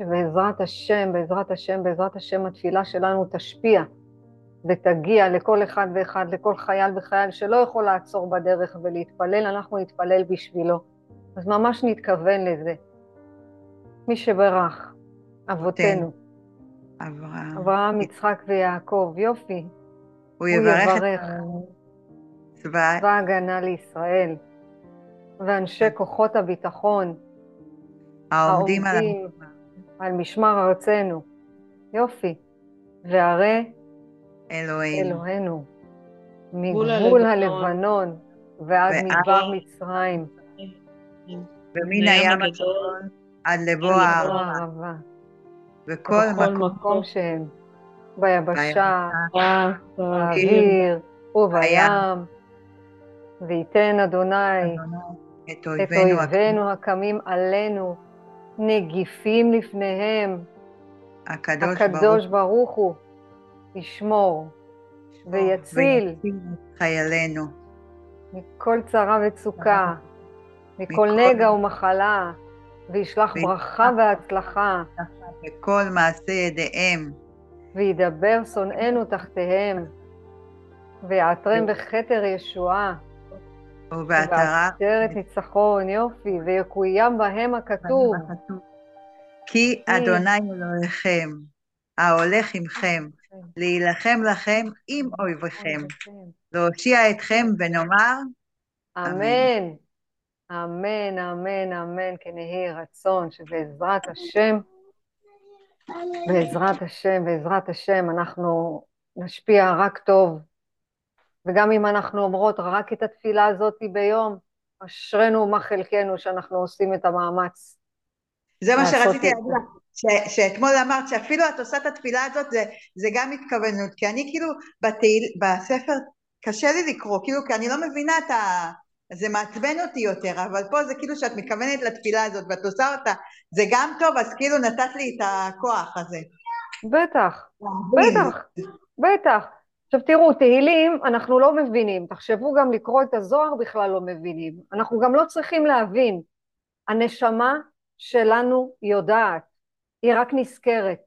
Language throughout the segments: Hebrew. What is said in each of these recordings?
שבעזרת השם, בעזרת השם, בעזרת השם, התפילה שלנו תשפיע ותגיע לכל אחד ואחד, לכל חייל וחייל שלא יכול לעצור בדרך ולהתפלל, אנחנו נתפלל בשבילו. אז ממש נתכוון לזה. מי שברך, אבותינו. אברהם. אברהם, יצחק ויעקב, יופי. הוא יברך יברך את צבא צבא ההגנה לישראל ואנשי כוחות הביטחון העומדים העומדים על משמר ארצנו. יופי. והרי אלוהינו. אלוהינו, גבול מגבול הלבנון. הלבנון ועד מדבר מצרים, ומן הים הגדול עד לבוא הערבה, וכל מקום. מקום שהם, ביבשה, באוויר ובים, וייתן אדוני את אויבינו הקמים עלינו, נגיפים לפניהם, הקדוש הקדוש ברוך ברוך הוא ישמור ויציל חיילינו. מכל צרה וצוקה, מכל מכל- נגע ומחלה, וישלח ברכה והצלחה, וכל מעשה ידיהם. וידבר שונאינו תחתיהם, ויעטרם בכתר ישועה, ובעטרה ובעטרת ניצחון, יופי, ויקוים בהם הכתוב, כי אדוני אלוהיכם ההולך עמכם להילחם לכם עם אויביכם. להושיע אתכם ונאמר אמן, אמן, אמן, אמן, כן יהי רצון שבעזרת השם, בעזרת השם, בעזרת השם, אנחנו נשפיע רק טוב. וגם אם אנחנו אומרות רק את התפילה הזאת ביום, אשרינו ומה חלקנו שאנחנו עושים את המאמץ. זה מה שרציתי להגיד ש- שאתמול אמרת שאפילו את עושה את התפילה הזאת, זה, זה גם התכוונות, כי אני כאילו בתהיל, בספר קשה לי לקרוא, כאילו כי אני לא מבינה את ה... זה מעצבן אותי יותר, אבל פה זה כאילו שאת מתכוונת לתפילה הזאת ואת עושה אותה, זה גם טוב, אז כאילו נתת לי את הכוח הזה. בטח, בטח, בטח. עכשיו תראו, תהילים אנחנו לא מבינים, תחשבו גם לקרוא את הזוהר בכלל לא מבינים, אנחנו גם לא צריכים להבין, הנשמה שלנו יודעת, היא רק נזכרת.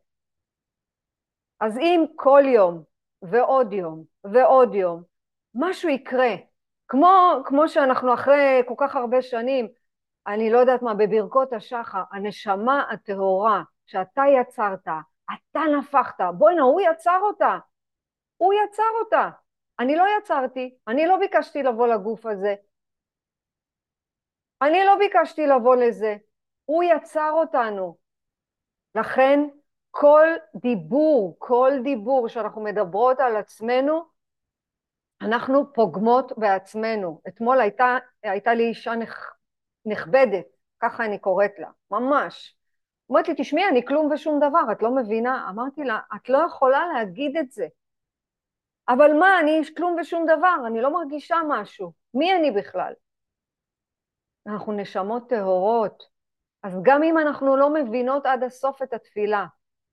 אז אם כל יום ועוד יום ועוד יום משהו יקרה, כמו, כמו שאנחנו אחרי כל כך הרבה שנים, אני לא יודעת מה, בברכות השחר, הנשמה הטהורה שאתה יצרת, אתה נפחת, בוא'נה, הוא יצר אותה, הוא יצר אותה. אני לא יצרתי, אני לא ביקשתי לבוא לגוף הזה. אני לא ביקשתי לבוא לזה. הוא יצר אותנו. לכן כל דיבור, כל דיבור שאנחנו מדברות על עצמנו, אנחנו פוגמות בעצמנו. אתמול הייתה, הייתה לי אישה נכ, נכבדת, ככה אני קוראת לה, ממש. אמרתי לי, תשמעי, אני כלום ושום דבר, את לא מבינה? אמרתי לה, את לא יכולה להגיד את זה. אבל מה, אני איש כלום ושום דבר, אני לא מרגישה משהו. מי אני בכלל? אנחנו נשמות טהורות. אז גם אם אנחנו לא מבינות עד הסוף את התפילה,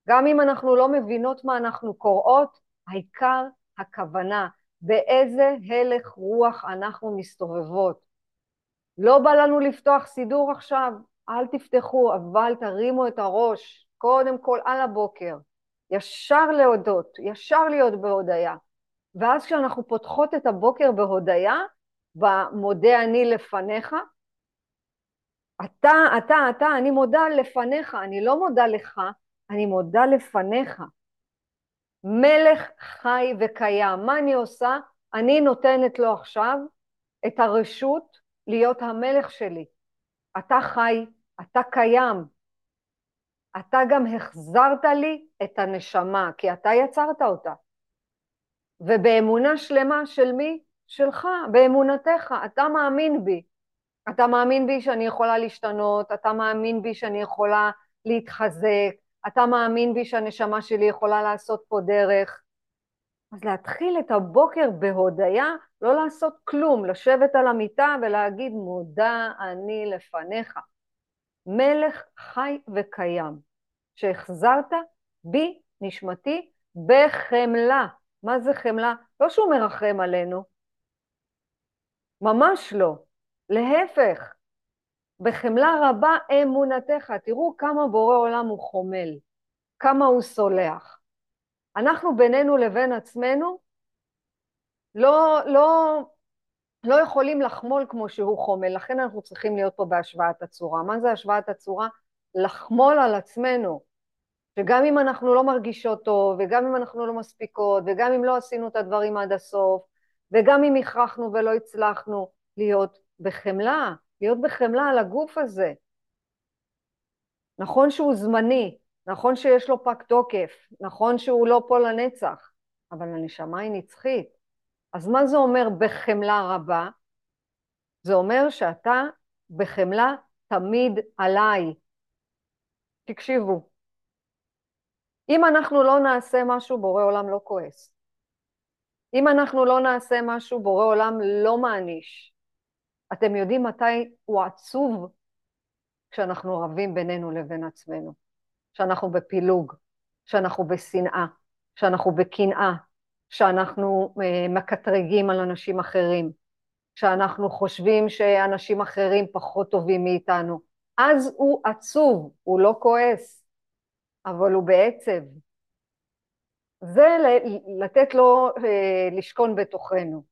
גם אם אנחנו לא מבינות מה אנחנו קוראות, העיקר הכוונה, באיזה הלך רוח אנחנו מסתובבות. לא בא לנו לפתוח סידור עכשיו, אל תפתחו, אבל תרימו את הראש, קודם כל על הבוקר, ישר להודות, ישר להיות בהודיה. ואז כשאנחנו פותחות את הבוקר בהודיה, במודה אני לפניך, אתה, אתה, אתה, אני מודה לפניך, אני לא מודה לך, אני מודה לפניך. מלך חי וקיים. מה אני עושה? אני נותנת לו עכשיו את הרשות להיות המלך שלי. אתה חי, אתה קיים. אתה גם החזרת לי את הנשמה, כי אתה יצרת אותה. ובאמונה שלמה של מי? שלך, באמונתך. אתה מאמין בי. אתה מאמין בי שאני יכולה להשתנות, אתה מאמין בי שאני יכולה להתחזק, אתה מאמין בי שהנשמה שלי יכולה לעשות פה דרך. אז להתחיל את הבוקר בהודיה, לא לעשות כלום, לשבת על המיטה ולהגיד מודה אני לפניך. מלך חי וקיים, שהחזרת בי נשמתי בחמלה. מה זה חמלה? לא שהוא מרחם עלינו, ממש לא. להפך, בחמלה רבה אמונתך. תראו כמה בורא עולם הוא חומל, כמה הוא סולח. אנחנו בינינו לבין עצמנו לא, לא, לא יכולים לחמול כמו שהוא חומל, לכן אנחנו צריכים להיות פה בהשוואת הצורה. מה זה השוואת הצורה? לחמול על עצמנו, שגם אם אנחנו לא מרגישות טוב, וגם אם אנחנו לא מספיקות, וגם אם לא עשינו את הדברים עד הסוף, וגם אם הכרחנו ולא הצלחנו, להיות בחמלה, להיות בחמלה על הגוף הזה. נכון שהוא זמני, נכון שיש לו פג תוקף, נכון שהוא לא פה לנצח, אבל הנשמה היא נצחית. אז מה זה אומר בחמלה רבה? זה אומר שאתה בחמלה תמיד עליי. תקשיבו, אם אנחנו לא נעשה משהו, בורא עולם לא כועס. אם אנחנו לא נעשה משהו, בורא עולם לא מעניש. אתם יודעים מתי הוא עצוב? כשאנחנו רבים בינינו לבין עצמנו, כשאנחנו בפילוג, כשאנחנו בשנאה, כשאנחנו בקנאה, כשאנחנו אה, מקטרגים על אנשים אחרים, כשאנחנו חושבים שאנשים אחרים פחות טובים מאיתנו. אז הוא עצוב, הוא לא כועס, אבל הוא בעצב. זה לתת לו אה, לשכון בתוכנו.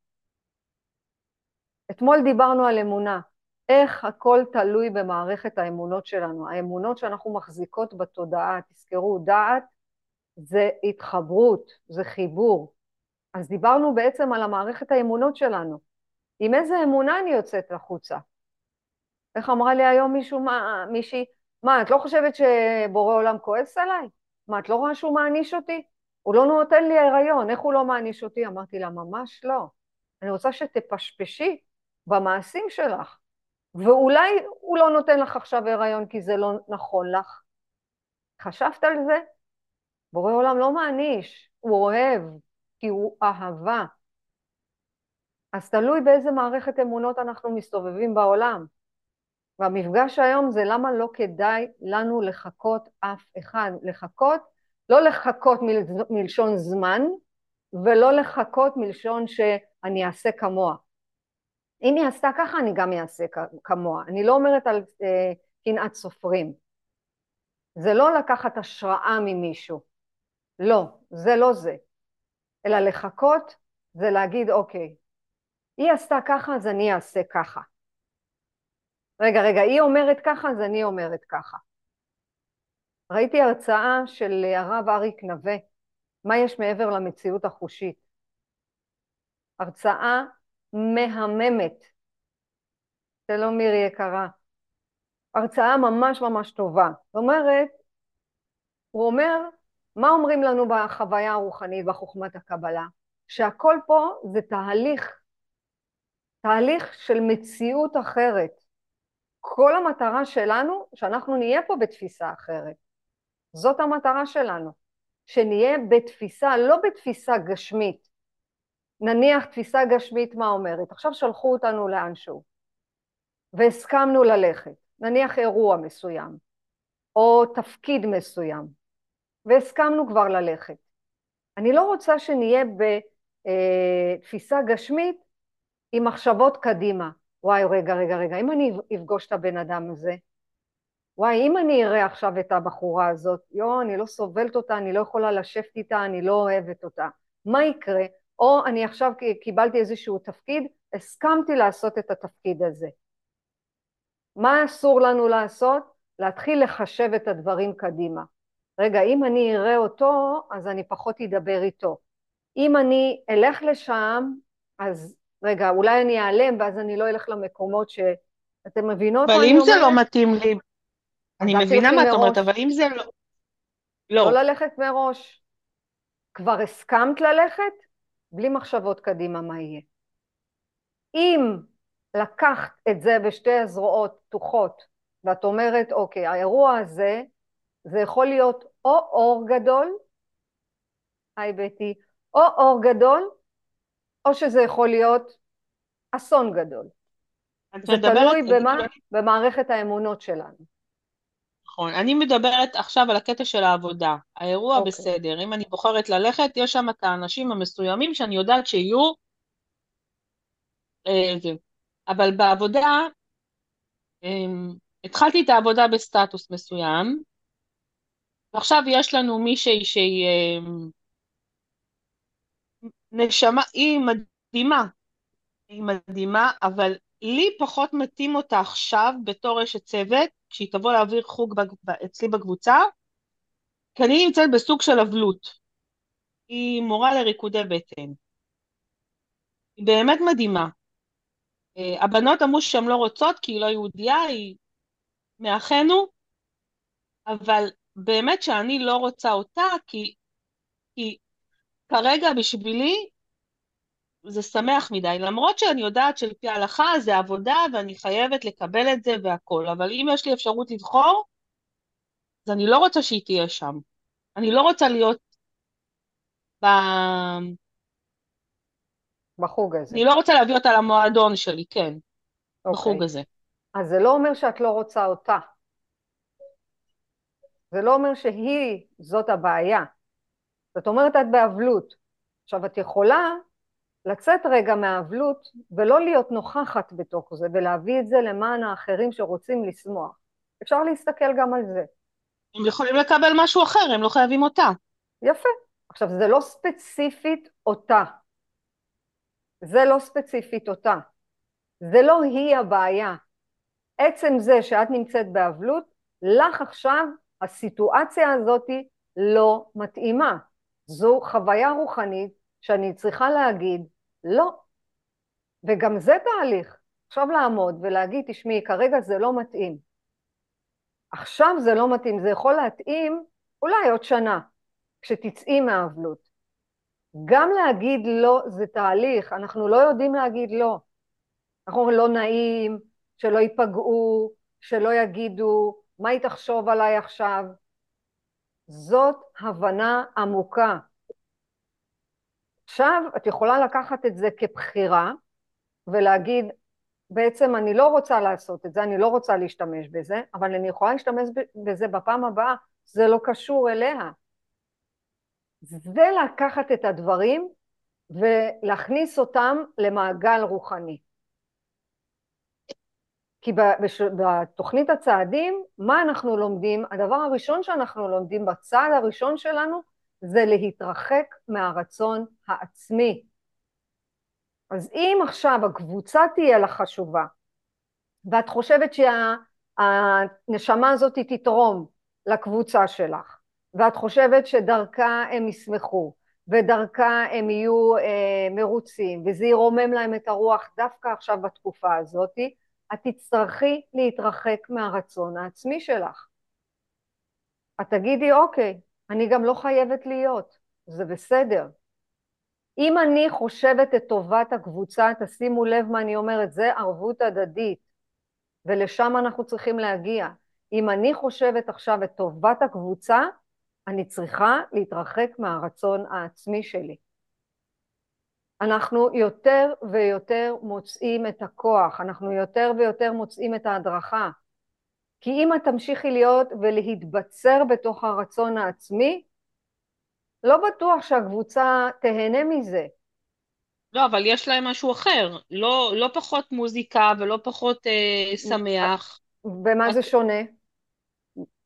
אתמול דיברנו על אמונה, איך הכל תלוי במערכת האמונות שלנו. האמונות שאנחנו מחזיקות בתודעה, תזכרו, דעת זה התחברות, זה חיבור. אז דיברנו בעצם על המערכת האמונות שלנו. עם איזה אמונה אני יוצאת החוצה? איך אמרה לי היום מישהו, מה, מישהי, מה, את לא חושבת שבורא עולם כועס עליי? מה, את לא רואה שהוא מעניש אותי? הוא לא נותן לי הריון, איך הוא לא מעניש אותי? אמרתי לה, ממש לא. אני רוצה שתפשפשי במעשים שלך. ואולי הוא לא נותן לך עכשיו הריון כי זה לא נכון לך. חשבת על זה? בורא עולם לא מעניש, הוא אוהב, כי הוא אהבה. אז תלוי באיזה מערכת אמונות אנחנו מסתובבים בעולם. והמפגש היום זה למה לא כדאי לנו לחכות אף אחד. לחכות, לא לחכות מל, מלשון זמן, ולא לחכות מלשון שאני אעשה כמוה. אם היא עשתה ככה, אני גם אעשה כמוה. אני לא אומרת על אה, קנאת סופרים. זה לא לקחת השראה ממישהו. לא, זה לא זה. אלא לחכות זה להגיד, אוקיי, היא עשתה ככה, אז אני אעשה ככה. רגע, רגע, היא אומרת ככה, אז אני אומרת ככה. ראיתי הרצאה של הרב אריק נווה, מה יש מעבר למציאות החושית. הרצאה מהממת. שלום מירי יקרה. הרצאה ממש ממש טובה. זאת אומרת, הוא אומר, מה אומרים לנו בחוויה הרוחנית, בחוכמת הקבלה? שהכל פה זה תהליך, תהליך של מציאות אחרת. כל המטרה שלנו, שאנחנו נהיה פה בתפיסה אחרת. זאת המטרה שלנו, שנהיה בתפיסה, לא בתפיסה גשמית. נניח תפיסה גשמית מה אומרת? עכשיו שלחו אותנו לאנשהו, והסכמנו ללכת, נניח אירוע מסוים, או תפקיד מסוים, והסכמנו כבר ללכת. אני לא רוצה שנהיה בתפיסה גשמית עם מחשבות קדימה. וואי, רגע, רגע, רגע, אם אני אפגוש את הבן אדם הזה, וואי, אם אני אראה עכשיו את הבחורה הזאת, יואו, אני לא סובלת אותה, אני לא יכולה לשבת איתה, אני לא אוהבת אותה. מה יקרה? או אני עכשיו קיבלתי איזשהו תפקיד, הסכמתי לעשות את התפקיד הזה. מה אסור לנו לעשות? להתחיל לחשב את הדברים קדימה. רגע, אם אני אראה אותו, אז אני פחות אדבר איתו. אם אני אלך לשם, אז רגע, אולי אני אעלם ואז אני לא אלך למקומות ש... אתם מבינות? אבל אם זה לא מתאים לי, אני מבינה מה את אומרת, אבל אם זה לא... לא. לא ללכת מראש. כבר הסכמת ללכת? בלי מחשבות קדימה מה יהיה. אם לקחת את זה בשתי הזרועות פתוחות, ואת אומרת, אוקיי, האירוע הזה, זה יכול להיות או אור גדול, היי בטי, או אור גדול, או שזה יכול להיות אסון גדול. זה תלוי במה? במערכת האמונות שלנו. נכון. אני מדברת עכשיו על הקטע של העבודה. האירוע okay. אוקיי. בסדר, אם אני בוחרת ללכת, יש שם את האנשים המסוימים שאני יודעת שיהיו... אה. אבל בעבודה, אמ, התחלתי את העבודה בסטטוס מסוים, ועכשיו יש לנו מישהי שהיא אמ, נשמה, היא מדהימה, היא מדהימה, אבל לי פחות מתאים אותה עכשיו בתור אשת צוות, כשהיא תבוא להעביר חוג אצלי בקבוצה, כי אני נמצאת בסוג של אבלות. היא מורה לריקודי בטן. היא באמת מדהימה. אה, הבנות אמרו שהן לא רוצות כי היא לא יהודייה, היא מאחינו, אבל באמת שאני לא רוצה אותה כי, כי כרגע בשבילי זה שמח מדי, למרות שאני יודעת שלפי ההלכה זה עבודה ואני חייבת לקבל את זה והכול, אבל אם יש לי אפשרות לבחור, אז אני לא רוצה שהיא תהיה שם. אני לא רוצה להיות ב... בחוג הזה. אני לא רוצה להביא אותה למועדון שלי, כן, אוקיי. בחוג הזה. אז זה לא אומר שאת לא רוצה אותה. זה לא אומר שהיא זאת הבעיה. זאת אומרת, את באבלות. עכשיו, את יכולה לצאת רגע מהאבלות ולא להיות נוכחת בתוך זה ולהביא את זה למען האחרים שרוצים לשמוח. אפשר להסתכל גם על זה. הם יכולים לקבל משהו אחר, הם לא חייבים אותה. יפה. עכשיו, זה לא ספציפית אותה. זה לא ספציפית אותה. זה לא היא הבעיה. עצם זה שאת נמצאת באבלות, לך עכשיו הסיטואציה הזאת לא מתאימה. זו חוויה רוחנית שאני צריכה להגיד לא. וגם זה תהליך. עכשיו לעמוד ולהגיד, תשמעי, כרגע זה לא מתאים. עכשיו זה לא מתאים, זה יכול להתאים אולי עוד שנה, כשתצאי מהאבלות. גם להגיד לא זה תהליך, אנחנו לא יודעים להגיד לא. אנחנו אומרים לא נעים, שלא ייפגעו, שלא יגידו, מה היא תחשוב עליי עכשיו? זאת הבנה עמוקה. עכשיו את יכולה לקחת את זה כבחירה ולהגיד בעצם אני לא רוצה לעשות את זה, אני לא רוצה להשתמש בזה, אבל אני יכולה להשתמש בזה בפעם הבאה, זה לא קשור אליה. זה לקחת את הדברים ולהכניס אותם למעגל רוחני. כי בתוכנית הצעדים, מה אנחנו לומדים? הדבר הראשון שאנחנו לומדים בצעד הראשון שלנו זה להתרחק מהרצון העצמי. אז אם עכשיו הקבוצה תהיה לך חשובה, ואת חושבת שהנשמה הזאת תתרום לקבוצה שלך, ואת חושבת שדרכה הם ישמחו, ודרכה הם יהיו אה, מרוצים, וזה ירומם להם את הרוח דווקא עכשיו בתקופה הזאת, את תצטרכי להתרחק מהרצון העצמי שלך. את תגידי, אוקיי, אני גם לא חייבת להיות, זה בסדר. אם אני חושבת את טובת הקבוצה, תשימו לב מה אני אומרת, זה ערבות הדדית, ולשם אנחנו צריכים להגיע. אם אני חושבת עכשיו את טובת הקבוצה, אני צריכה להתרחק מהרצון העצמי שלי. אנחנו יותר ויותר מוצאים את הכוח, אנחנו יותר ויותר מוצאים את ההדרכה. כי אם את תמשיכי להיות ולהתבצר בתוך הרצון העצמי, לא בטוח שהקבוצה תהנה מזה. לא, אבל יש להם משהו אחר, לא, לא פחות מוזיקה ולא פחות אה, שמח. במה זה שונה,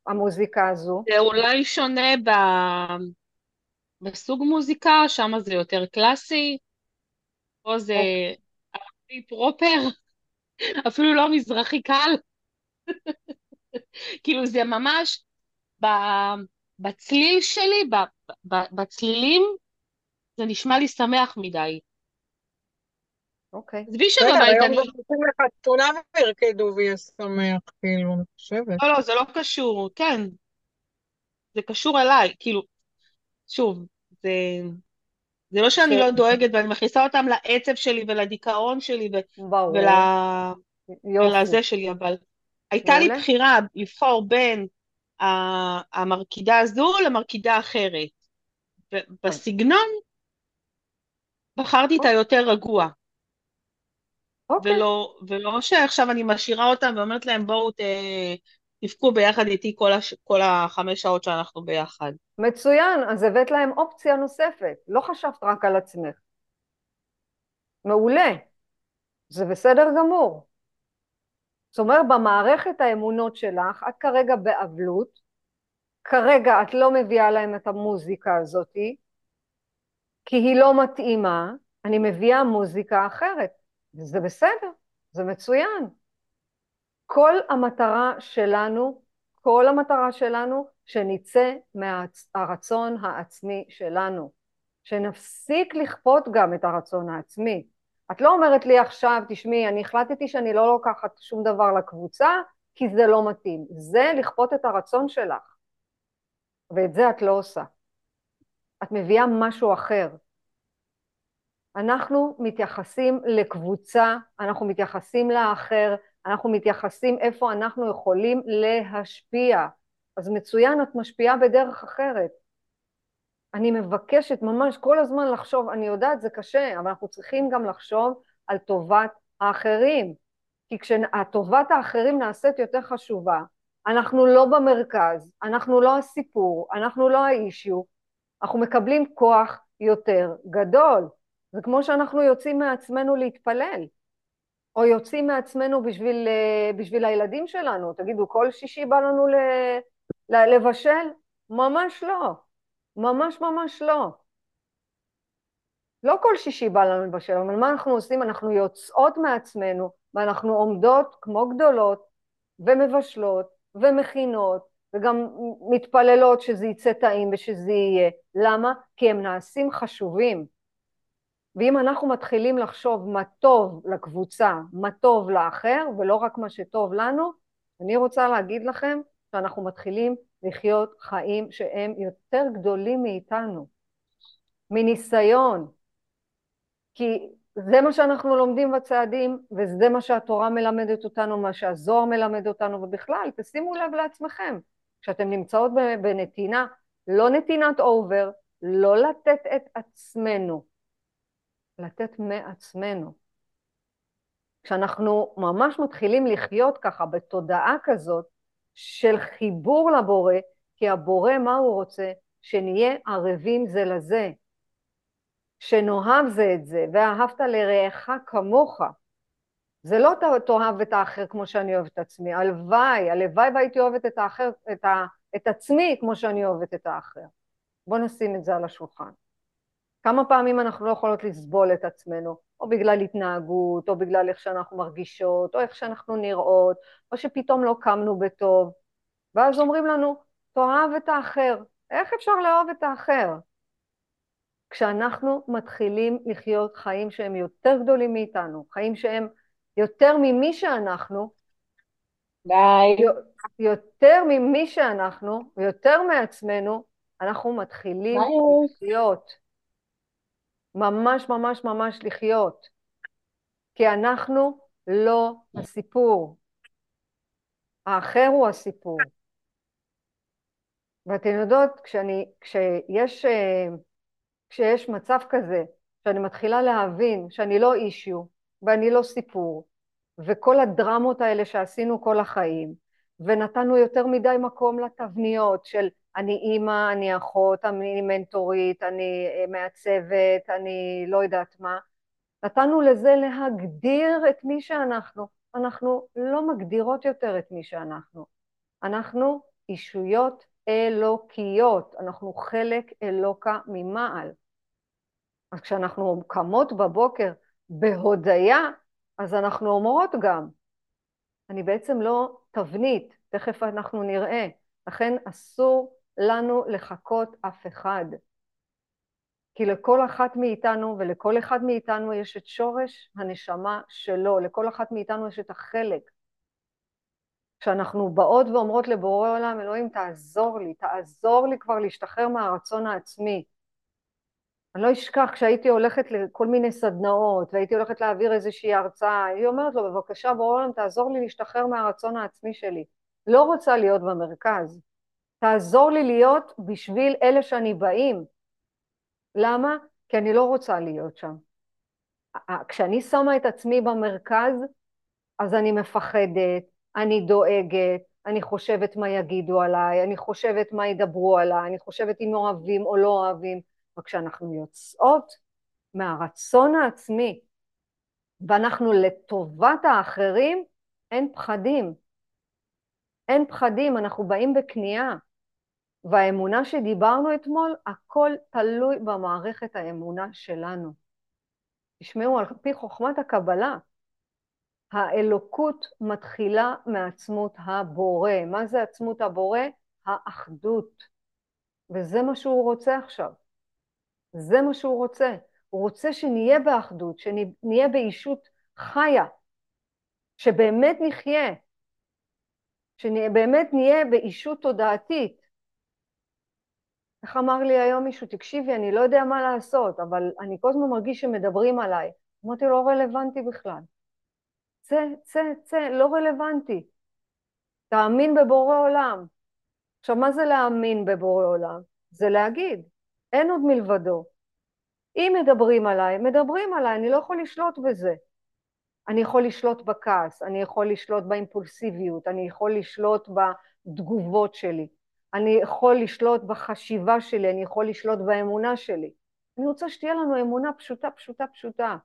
המוזיקה הזו? זה אולי שונה ב... בסוג מוזיקה, שם זה יותר קלאסי, פה זה אוקיי. ערבי פרופר, אפילו לא מזרחי קל. כאילו זה ממש בצליל שלי, בצלילים, זה נשמע לי שמח מדי. אוקיי. עזבי שבבית אני... היום לך תמונה וירקדו ויהיה שמח, כאילו, אני חושבת. לא, לא, זה לא קשור, כן. זה קשור אליי, כאילו, שוב, זה... זה לא שאני לא דואגת ואני מכניסה אותם לעצב שלי ולדיכאון שלי ולזה שלי, אבל הייתה לי בחירה לבחור בין המרקידה הזו למרקידה אחרת. בסגנון בחרתי את אוקיי. היותר רגוע. אוקיי. ולא, ולא שעכשיו אני משאירה אותם ואומרת להם בואו תבכו ביחד איתי כל, הש, כל החמש שעות שאנחנו ביחד. מצוין, אז הבאת להם אופציה נוספת, לא חשבת רק על עצמך. מעולה, זה בסדר גמור. זאת אומרת, במערכת האמונות שלך, את כרגע באבלות, כרגע את לא מביאה להם את המוזיקה הזאתי, כי היא לא מתאימה, אני מביאה מוזיקה אחרת, וזה בסדר, זה מצוין. כל המטרה שלנו, כל המטרה שלנו, שנצא מהרצון העצמי שלנו, שנפסיק לכפות גם את הרצון העצמי. את לא אומרת לי עכשיו, תשמעי, אני החלטתי שאני לא לוקחת שום דבר לקבוצה, כי זה לא מתאים. זה לכפות את הרצון שלך, ואת זה את לא עושה. את מביאה משהו אחר. אנחנו מתייחסים לקבוצה, אנחנו מתייחסים לאחר, אנחנו מתייחסים איפה אנחנו יכולים להשפיע. אז מצוין, את משפיעה בדרך אחרת. אני מבקשת ממש כל הזמן לחשוב, אני יודעת זה קשה, אבל אנחנו צריכים גם לחשוב על טובת האחרים. כי כשהטובת האחרים נעשית יותר חשובה, אנחנו לא במרכז, אנחנו לא הסיפור, אנחנו לא האישיו, אנחנו מקבלים כוח יותר גדול. זה כמו שאנחנו יוצאים מעצמנו להתפלל, או יוצאים מעצמנו בשביל, אה, בשביל הילדים שלנו. תגידו, כל שישי בא לנו לבשל? ממש לא. ממש ממש לא. לא כל שישי בא לנו לבשל, אבל מה אנחנו עושים? אנחנו יוצאות מעצמנו ואנחנו עומדות כמו גדולות ומבשלות ומכינות וגם מתפללות שזה יצא טעים ושזה יהיה. למה? כי הם נעשים חשובים. ואם אנחנו מתחילים לחשוב מה טוב לקבוצה, מה טוב לאחר, ולא רק מה שטוב לנו, אני רוצה להגיד לכם שאנחנו מתחילים לחיות חיים שהם יותר גדולים מאיתנו, מניסיון. כי זה מה שאנחנו לומדים בצעדים, וזה מה שהתורה מלמדת אותנו, מה שהזוהר מלמד אותנו, ובכלל, תשימו לב לעצמכם, כשאתם נמצאות בנתינה, לא נתינת אובר, לא לתת את עצמנו, לתת מעצמנו. כשאנחנו ממש מתחילים לחיות ככה בתודעה כזאת, של חיבור לבורא, כי הבורא, מה הוא רוצה? שנהיה ערבים זה לזה, שנאהב זה את זה, ואהבת לרעך כמוך. זה לא תאהב את האחר כמו שאני אוהבת את עצמי, הלוואי, הלוואי והייתי אוהבת את האחר, את, ה, את עצמי כמו שאני אוהבת את האחר. בואו נשים את זה על השולחן. כמה פעמים אנחנו לא יכולות לסבול את עצמנו, או בגלל התנהגות, או בגלל איך שאנחנו מרגישות, או איך שאנחנו נראות, או שפתאום לא קמנו בטוב, ואז אומרים לנו, תאהב את האחר. איך אפשר לאהוב את האחר? כשאנחנו מתחילים לחיות חיים שהם יותר גדולים מאיתנו, חיים שהם יותר ממי שאנחנו, ביי. יותר ממי שאנחנו, ויותר מעצמנו, אנחנו מתחילים ביי. לחיות. ממש ממש ממש לחיות. כי אנחנו לא הסיפור. האחר הוא הסיפור. ואתן יודעות, כשאני, כשיש, אה, כשיש מצב כזה, שאני מתחילה להבין שאני לא אישיו ואני לא סיפור, וכל הדרמות האלה שעשינו כל החיים, ונתנו יותר מדי מקום לתבניות של אני אימא, אני אחות, אני מנטורית, אני אה, מעצבת, אני לא יודעת מה. נתנו לזה להגדיר את מי שאנחנו. אנחנו לא מגדירות יותר את מי שאנחנו. אנחנו אישויות אלוקיות, אנחנו חלק אלוקה ממעל. אז כשאנחנו קמות בבוקר בהודיה, אז אנחנו אומרות גם, אני בעצם לא תבנית, תכף אנחנו נראה, לכן אסור לנו לחכות אף אחד. כי לכל אחת מאיתנו ולכל אחד מאיתנו יש את שורש הנשמה שלו, לכל אחת מאיתנו יש את החלק. כשאנחנו באות ואומרות לבורא עולם, אלוהים תעזור לי, תעזור לי כבר להשתחרר מהרצון העצמי. אני לא אשכח כשהייתי הולכת לכל מיני סדנאות והייתי הולכת להעביר איזושהי הרצאה, היא אומרת לו בבקשה בורא עולם תעזור לי להשתחרר מהרצון העצמי שלי. לא רוצה להיות במרכז, תעזור לי להיות בשביל אלה שאני באים. למה? כי אני לא רוצה להיות שם. כשאני שמה את עצמי במרכז, אז אני מפחדת, אני דואגת, אני חושבת מה יגידו עליי, אני חושבת מה ידברו עליי, אני חושבת אם אוהבים או לא אוהבים. וכשאנחנו יוצאות מהרצון העצמי ואנחנו לטובת האחרים, אין פחדים. אין פחדים, אנחנו באים בכניעה. והאמונה שדיברנו אתמול, הכל תלוי במערכת האמונה שלנו. תשמעו, על פי חוכמת הקבלה, האלוקות מתחילה מעצמות הבורא. מה זה עצמות הבורא? האחדות. וזה מה שהוא רוצה עכשיו. זה מה שהוא רוצה. הוא רוצה שנהיה באחדות, שנהיה באישות חיה, שבאמת נחיה, שבאמת נהיה באישות תודעתית. איך אמר לי היום מישהו, תקשיבי, אני לא יודע מה לעשות, אבל אני כל הזמן מרגיש שמדברים עליי. אמרתי, לא רלוונטי בכלל. צא, צא, צא, לא רלוונטי. תאמין בבורא עולם. עכשיו, מה זה להאמין בבורא עולם? זה להגיד, אין עוד מלבדו. אם מדברים עליי, מדברים עליי, אני לא יכול לשלוט בזה. אני יכול לשלוט בכעס, אני יכול לשלוט באימפולסיביות, אני יכול לשלוט בתגובות שלי, אני יכול לשלוט בחשיבה שלי, אני יכול לשלוט באמונה שלי. אני רוצה שתהיה לנו אמונה פשוטה, פשוטה, פשוטה.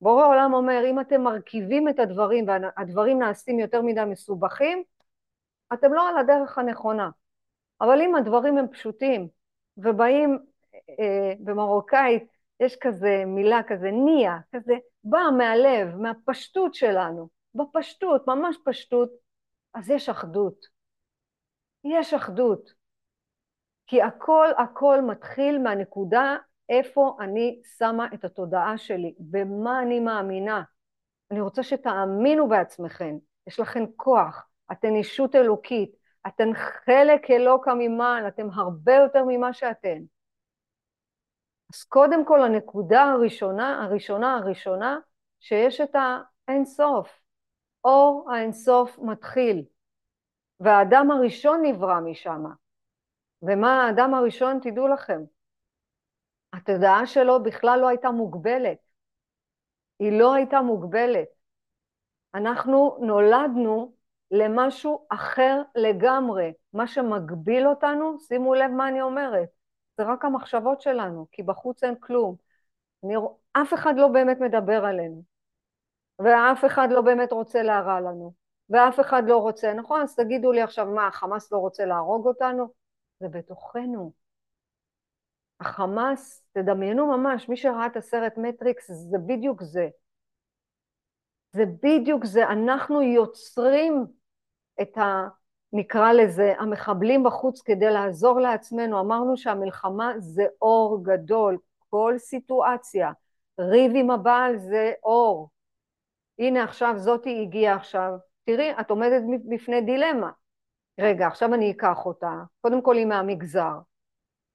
בורא עולם אומר, אם אתם מרכיבים את הדברים והדברים נעשים יותר מדי מסובכים, אתם לא על הדרך הנכונה. אבל אם הדברים הם פשוטים ובאים אה, במרוקאית, יש כזה מילה כזה ניה, כזה בא מהלב, מהפשטות שלנו, בפשטות, ממש פשטות, אז יש אחדות. יש אחדות. כי הכל הכל מתחיל מהנקודה איפה אני שמה את התודעה שלי, במה אני מאמינה. אני רוצה שתאמינו בעצמכם, יש לכם כוח, אתן אישות אלוקית, אתן חלק אלוקא ממעל, אתם הרבה יותר ממה שאתן. אז קודם כל הנקודה הראשונה, הראשונה, הראשונה, שיש את האינסוף. אור האינסוף מתחיל. והאדם הראשון נברא משם. ומה האדם הראשון, תדעו לכם, התודעה שלו בכלל לא הייתה מוגבלת. היא לא הייתה מוגבלת. אנחנו נולדנו למשהו אחר לגמרי. מה שמגביל אותנו, שימו לב מה אני אומרת, זה רק המחשבות שלנו, כי בחוץ אין כלום. אני, אף אחד לא באמת מדבר עלינו, ואף אחד לא באמת רוצה להרע לנו, ואף אחד לא רוצה, נכון? אז תגידו לי עכשיו, מה, החמאס לא רוצה להרוג אותנו? זה בתוכנו. החמאס, תדמיינו ממש, מי שראה את הסרט מטריקס, זה בדיוק זה. זה בדיוק זה, אנחנו יוצרים את ה... נקרא לזה, המחבלים בחוץ כדי לעזור לעצמנו. אמרנו שהמלחמה זה אור גדול, כל סיטואציה. ריב עם הבעל זה אור. הנה עכשיו זאתי הגיעה עכשיו, תראי, את עומדת בפני דילמה. רגע, עכשיו אני אקח אותה, קודם כל היא מהמגזר,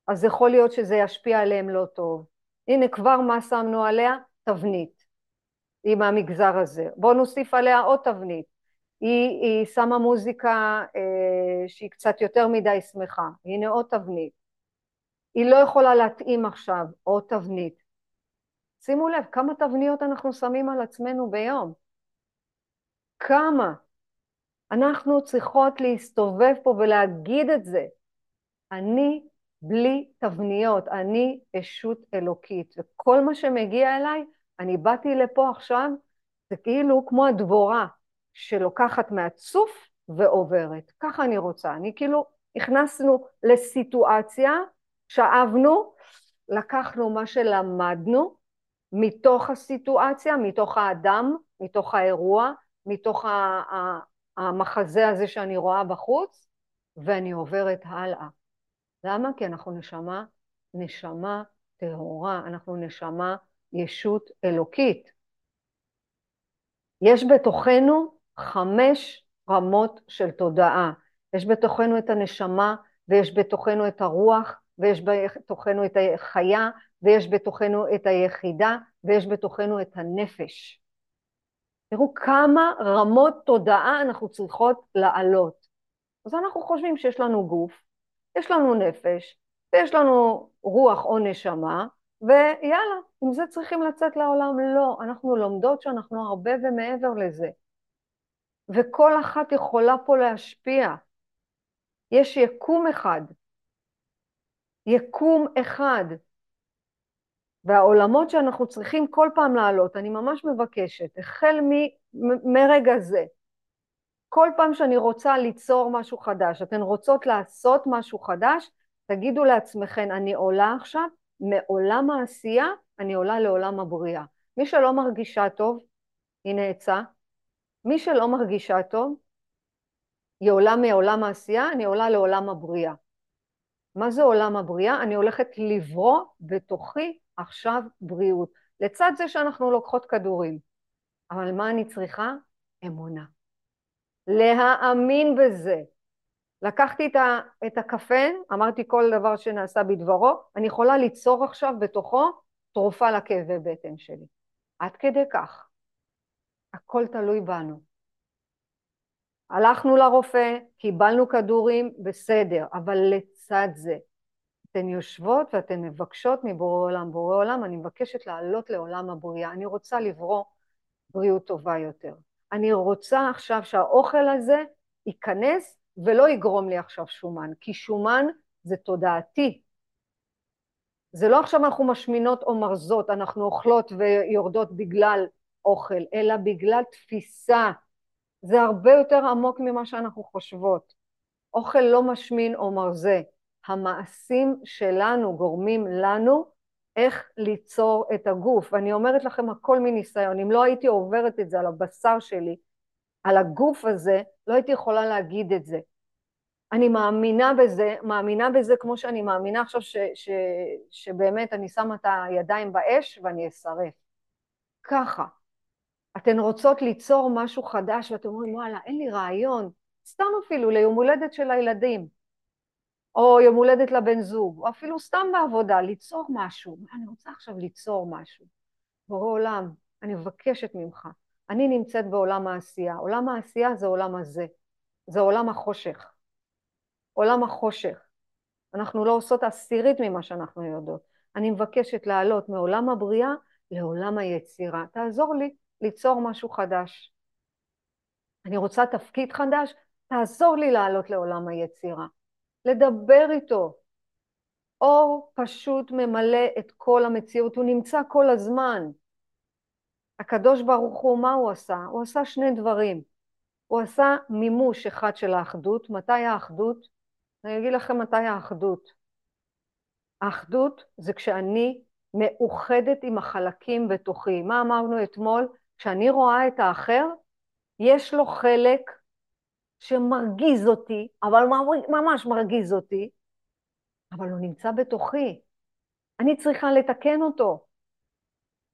אז יכול להיות שזה ישפיע עליהם לא טוב. הנה כבר מה שמנו עליה? תבנית. היא מהמגזר הזה. בואו נוסיף עליה עוד תבנית. היא, היא שמה מוזיקה אה, שהיא קצת יותר מדי שמחה. הנה עוד תבנית. היא לא יכולה להתאים עכשיו עוד תבנית. שימו לב, כמה תבניות אנחנו שמים על עצמנו ביום. כמה. אנחנו צריכות להסתובב פה ולהגיד את זה. אני בלי תבניות, אני ישות אלוקית, וכל מה שמגיע אליי, אני באתי לפה עכשיו, זה כאילו כמו הדבורה שלוקחת מהצוף ועוברת. ככה אני רוצה. אני כאילו, נכנסנו לסיטואציה, שאבנו, לקחנו מה שלמדנו מתוך הסיטואציה, מתוך האדם, מתוך האירוע, מתוך המחזה הזה שאני רואה בחוץ, ואני עוברת הלאה. למה? כי אנחנו נשמה, נשמה טהורה, אנחנו נשמה ישות אלוקית. יש בתוכנו חמש רמות של תודעה. יש בתוכנו את הנשמה, ויש בתוכנו את הרוח, ויש בתוכנו את החיה, ויש בתוכנו את היחידה, ויש בתוכנו את הנפש. תראו כמה רמות תודעה אנחנו צריכות לעלות. אז אנחנו חושבים שיש לנו גוף, יש לנו נפש, ויש לנו רוח או נשמה, ויאללה, עם זה צריכים לצאת לעולם. לא, אנחנו לומדות שאנחנו הרבה ומעבר לזה. וכל אחת יכולה פה להשפיע. יש יקום אחד. יקום אחד. והעולמות שאנחנו צריכים כל פעם לעלות, אני ממש מבקשת, החל מ, מ, מרגע זה, כל פעם שאני רוצה ליצור משהו חדש, אתן רוצות לעשות משהו חדש, תגידו לעצמכן, אני עולה עכשיו מעולם העשייה, אני עולה לעולם הבריאה. מי שלא מרגישה טוב, הנה עצה, מי שלא מרגישה טוב, היא עולה מעולם העשייה, אני עולה לעולם הבריאה. מה זה עולם הבריאה? אני הולכת לברוא בתוכי עכשיו בריאות. לצד זה שאנחנו לוקחות כדורים. אבל מה אני צריכה? אמונה. להאמין בזה. לקחתי את, הקפה, אמרתי כל דבר שנעשה בדברו, אני יכולה ליצור עכשיו בתוכו תרופה לכאבי בטן שלי. עד כדי כך. הכל תלוי בנו. הלכנו לרופא, קיבלנו כדורים, בסדר, אבל לצד זה, אתן יושבות ואתן מבקשות מבורא עולם, בורא עולם, אני מבקשת לעלות לעולם הבריאה, אני רוצה לברוא בריאות טובה יותר. אני רוצה עכשיו שהאוכל הזה ייכנס ולא יגרום לי עכשיו שומן, כי שומן זה תודעתי. זה לא עכשיו אנחנו משמינות או מרזות, אנחנו אוכלות ויורדות בגלל אוכל, אלא בגלל תפיסה. זה הרבה יותר עמוק ממה שאנחנו חושבות. אוכל לא משמין או מרזה. המעשים שלנו גורמים לנו איך ליצור את הגוף. ואני אומרת לכם הכל מניסיון, אם לא הייתי עוברת את זה על הבשר שלי, על הגוף הזה, לא הייתי יכולה להגיד את זה. אני מאמינה בזה, מאמינה בזה כמו שאני מאמינה עכשיו ש, ש, שבאמת אני שמה את הידיים באש ואני אשרף. ככה. אתן רוצות ליצור משהו חדש ואתם אומרים וואלה אין לי רעיון, סתם אפילו ליום הולדת של הילדים, או יום הולדת לבן זוג, או אפילו סתם בעבודה, ליצור משהו. אני רוצה עכשיו ליצור משהו. בורא עולם, אני מבקשת ממך. אני נמצאת בעולם העשייה. עולם העשייה זה עולם הזה. זה עולם החושך. עולם החושך. אנחנו לא עושות עשירית ממה שאנחנו יודעות. אני מבקשת לעלות מעולם הבריאה לעולם היצירה. תעזור לי ליצור משהו חדש. אני רוצה תפקיד חדש, תעזור לי לעלות לעולם היצירה. לדבר איתו. אור פשוט ממלא את כל המציאות, הוא נמצא כל הזמן. הקדוש ברוך הוא, מה הוא עשה? הוא עשה שני דברים. הוא עשה מימוש אחד של האחדות. מתי האחדות? אני אגיד לכם מתי האחדות. האחדות זה כשאני מאוחדת עם החלקים בתוכי. מה אמרנו אתמול? כשאני רואה את האחר, יש לו חלק שמרגיז אותי, אבל ממש מרגיז אותי, אבל הוא נמצא בתוכי. אני צריכה לתקן אותו.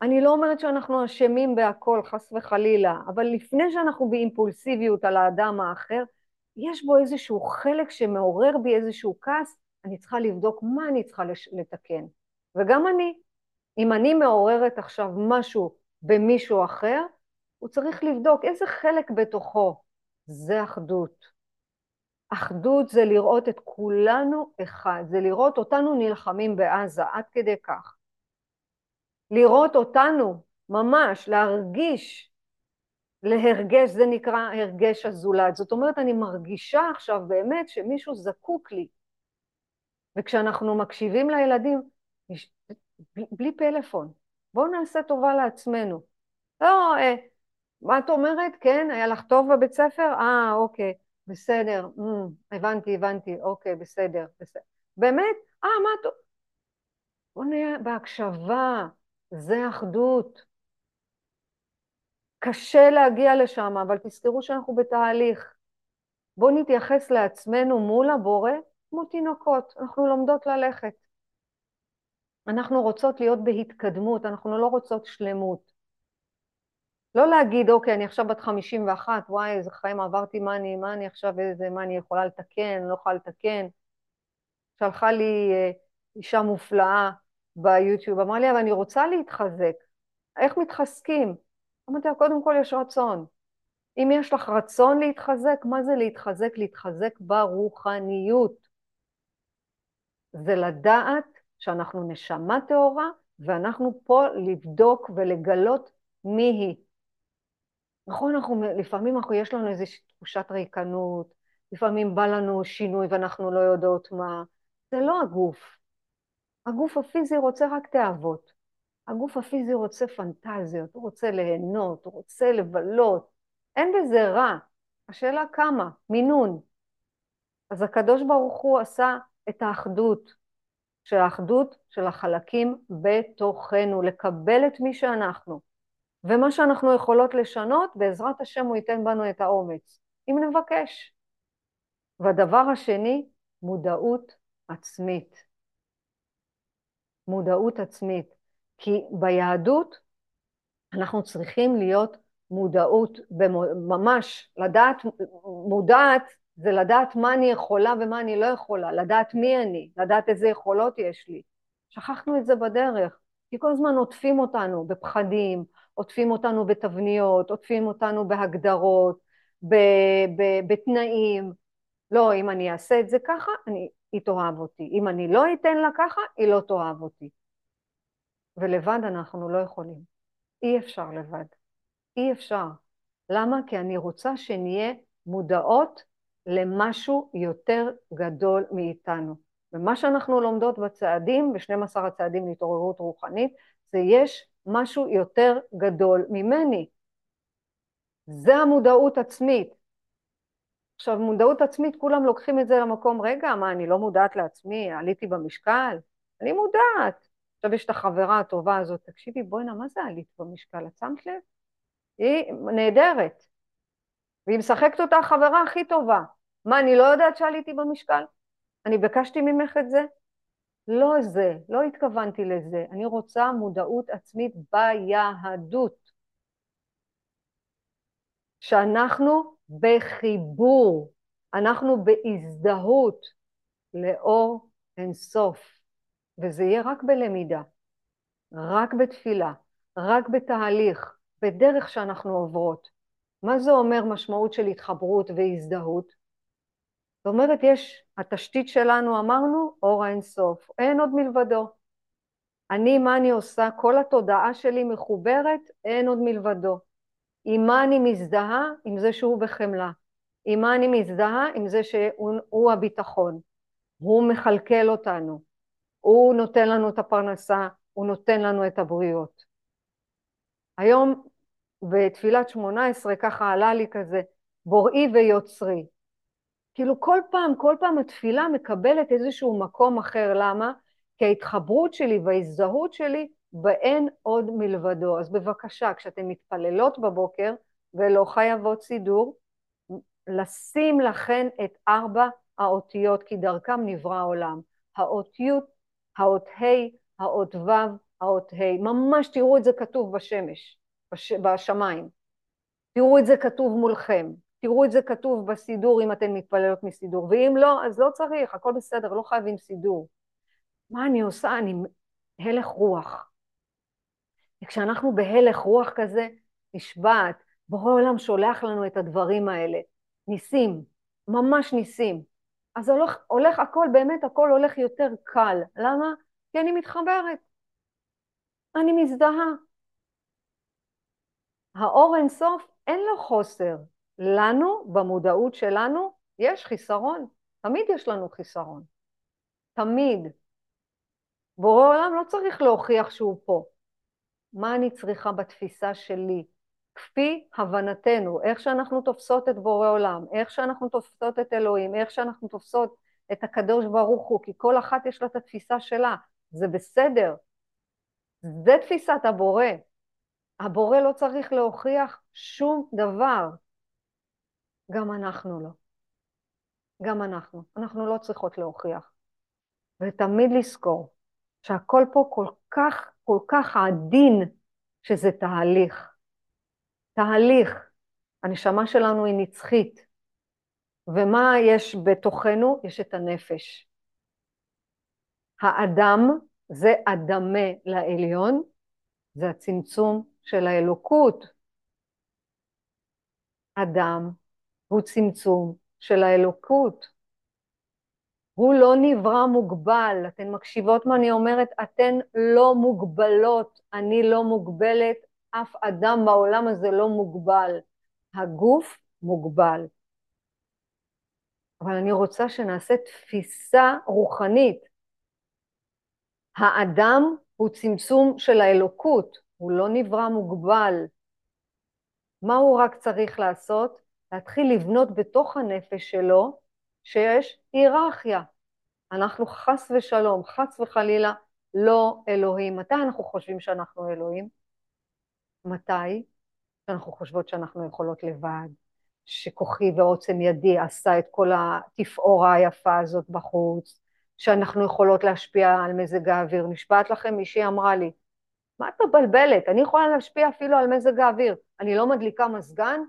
אני לא אומרת שאנחנו אשמים בהכל, חס וחלילה, אבל לפני שאנחנו באימפולסיביות על האדם האחר, יש בו איזשהו חלק שמעורר בי איזשהו כעס, אני צריכה לבדוק מה אני צריכה לתקן. וגם אני, אם אני מעוררת עכשיו משהו במישהו אחר, הוא צריך לבדוק איזה חלק בתוכו זה אחדות. אחדות זה לראות את כולנו אחד, זה לראות אותנו נלחמים בעזה, עד כדי כך. לראות אותנו, ממש, להרגיש, להרגש, זה נקרא הרגש הזולת. זאת אומרת, אני מרגישה עכשיו באמת שמישהו זקוק לי. וכשאנחנו מקשיבים לילדים, בלי פלאפון, בואו נעשה טובה לעצמנו. לא, אה, מה את אומרת? כן, היה לך טוב בבית ספר? אה, אוקיי, בסדר, mm, הבנתי, הבנתי, אוקיי, בסדר, בסדר. באמת? אה, מה את... בואו נהיה בהקשבה, זה אחדות. קשה להגיע לשם, אבל תזכרו שאנחנו בתהליך. בואו נתייחס לעצמנו מול הבורא כמו תינוקות, אנחנו לומדות ללכת. אנחנו רוצות להיות בהתקדמות, אנחנו לא רוצות שלמות. לא להגיד, אוקיי, אני עכשיו בת 51, וואי, איזה חיים עברתי, מה אני, מה אני עכשיו, איזה, מה אני יכולה לתקן, לא יכולה לתקן. שלחה לי אה, אישה מופלאה ביוטיוב, אמרה לי, אבל אני רוצה להתחזק. איך מתחזקים? אמרתי לה, קודם כל יש רצון. אם יש לך רצון להתחזק, מה זה להתחזק? להתחזק ברוחניות. זה לדעת שאנחנו נשמה טהורה, ואנחנו פה לבדוק ולגלות מי היא. נכון, אנחנו, לפעמים אנחנו, יש לנו איזושהי תחושת ריקנות, לפעמים בא לנו שינוי ואנחנו לא יודעות מה. זה לא הגוף. הגוף הפיזי רוצה רק תאוות. הגוף הפיזי רוצה פנטזיות, הוא רוצה ליהנות, הוא רוצה לבלות. אין בזה רע. השאלה כמה, מינון. אז הקדוש ברוך הוא עשה את האחדות, של האחדות של החלקים בתוכנו, לקבל את מי שאנחנו. ומה שאנחנו יכולות לשנות, בעזרת השם הוא ייתן בנו את האומץ, אם נבקש. והדבר השני, מודעות עצמית. מודעות עצמית. כי ביהדות אנחנו צריכים להיות מודעות, ממש לדעת, מודעת זה לדעת מה אני יכולה ומה אני לא יכולה, לדעת מי אני, לדעת איזה יכולות יש לי. שכחנו את זה בדרך, כי כל הזמן עוטפים אותנו בפחדים, עוטפים אותנו בתבניות, עוטפים אותנו בהגדרות, ב- ב- בתנאים. לא, אם אני אעשה את זה ככה, אני, היא תאהב אותי. אם אני לא אתן לה ככה, היא לא תאהב אותי. ולבד אנחנו לא יכולים. אי אפשר לבד. אי אפשר. למה? כי אני רוצה שנהיה מודעות למשהו יותר גדול מאיתנו. ומה שאנחנו לומדות בצעדים, ב-12 הצעדים להתעוררות רוחנית, זה יש משהו יותר גדול ממני. זה המודעות עצמית. עכשיו, מודעות עצמית, כולם לוקחים את זה למקום, רגע, מה, אני לא מודעת לעצמי? עליתי במשקל? אני מודעת. עכשיו יש את החברה הטובה הזאת, תקשיבי, בואנה, מה זה עלית במשקל? את שמת לב? היא נהדרת. והיא משחקת אותה החברה הכי טובה. מה, אני לא יודעת שעליתי במשקל? אני ביקשתי ממך את זה? לא זה, לא התכוונתי לזה. אני רוצה מודעות עצמית ביהדות. שאנחנו בחיבור, אנחנו בהזדהות לאור אינסוף. וזה יהיה רק בלמידה, רק בתפילה, רק בתהליך, בדרך שאנחנו עוברות. מה זה אומר משמעות של התחברות והזדהות? זאת אומרת, יש, התשתית שלנו, אמרנו, אור האינסוף, אין עוד מלבדו. אני, מה אני עושה? כל התודעה שלי מחוברת, אין עוד מלבדו. עם מה אני מזדהה? עם זה שהוא בחמלה. עם מה אני מזדהה? עם זה שהוא הביטחון. הוא מכלכל אותנו. הוא נותן לנו את הפרנסה, הוא נותן לנו את הבריאות. היום בתפילת שמונה עשרה ככה עלה לי כזה, בוראי ויוצרי. כאילו כל פעם, כל פעם התפילה מקבלת איזשהו מקום אחר, למה? כי ההתחברות שלי וההזדהות שלי באין עוד מלבדו. אז בבקשה, כשאתן מתפללות בבוקר ולא חייבות סידור, לשים לכן את ארבע האותיות, כי דרכם נברא העולם. האותיות, האות ה', האות ו', האות ה', ממש תראו את זה כתוב בשמש, בש... בשמיים. תראו את זה כתוב מולכם, תראו את זה כתוב בסידור אם אתן מתפללות מסידור, ואם לא, אז לא צריך, הכל בסדר, לא חייבים סידור. מה אני עושה? אני הלך רוח. וכשאנחנו בהלך רוח כזה, נשבעת, בורא עולם שולח לנו את הדברים האלה. ניסים, ממש ניסים. אז הולך, הולך הכל, באמת הכל הולך יותר קל. למה? כי אני מתחברת. אני מזדהה. האור אינסוף אין לו חוסר. לנו, במודעות שלנו, יש חיסרון. תמיד יש לנו חיסרון. תמיד. בורא עולם לא צריך להוכיח שהוא פה. מה אני צריכה בתפיסה שלי? כפי הבנתנו, איך שאנחנו תופסות את בורא עולם, איך שאנחנו תופסות את אלוהים, איך שאנחנו תופסות את הקדוש ברוך הוא, כי כל אחת יש לה את התפיסה שלה, זה בסדר. זה תפיסת הבורא. הבורא לא צריך להוכיח שום דבר. גם אנחנו לא. גם אנחנו. אנחנו לא צריכות להוכיח. ותמיד לזכור שהכל פה כל כך, כל כך עדין, שזה תהליך. תהליך. הנשמה שלנו היא נצחית. ומה יש בתוכנו? יש את הנפש. האדם זה אדמה לעליון, זה הצמצום של האלוקות. אדם הוא צמצום של האלוקות. הוא לא נברא מוגבל. אתן מקשיבות מה אני אומרת? אתן לא מוגבלות. אני לא מוגבלת, אף אדם בעולם הזה לא מוגבל. הגוף מוגבל. אבל אני רוצה שנעשה תפיסה רוחנית. האדם הוא צמצום של האלוקות, הוא לא נברא מוגבל. מה הוא רק צריך לעשות? להתחיל לבנות בתוך הנפש שלו שיש היררכיה. אנחנו חס ושלום, חס וחלילה, לא אלוהים. מתי אנחנו חושבים שאנחנו אלוהים? מתי? שאנחנו חושבות שאנחנו יכולות לבד, שכוחי ועוצם ידי עשה את כל התפאורה היפה הזאת בחוץ, שאנחנו יכולות להשפיע על מזג האוויר. נשבעת לכם, מישהי אמרה לי, מה את מבלבלת? אני יכולה להשפיע אפילו על מזג האוויר. אני לא מדליקה מזגן?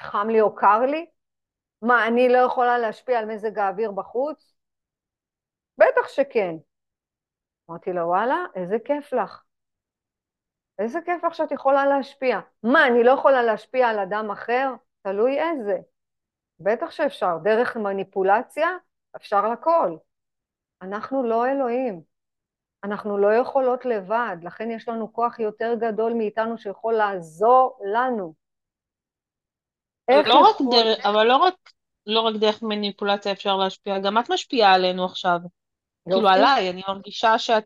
חם לי או קר לי? מה, אני לא יכולה להשפיע על מזג האוויר בחוץ? בטח שכן. אמרתי לה, וואלה, איזה כיף לך. איזה כיף לך שאת יכולה להשפיע. מה, אני לא יכולה להשפיע על אדם אחר? תלוי איזה. בטח שאפשר. דרך מניפולציה אפשר לכל. אנחנו לא אלוהים. אנחנו לא יכולות לבד, לכן יש לנו כוח יותר גדול מאיתנו שיכול לעזור לנו. איך לא. רק דרך, אבל לא רק, לא רק דרך מניפולציה אפשר להשפיע, גם את משפיעה עלינו עכשיו. כאילו עליי, אני מרגישה שאת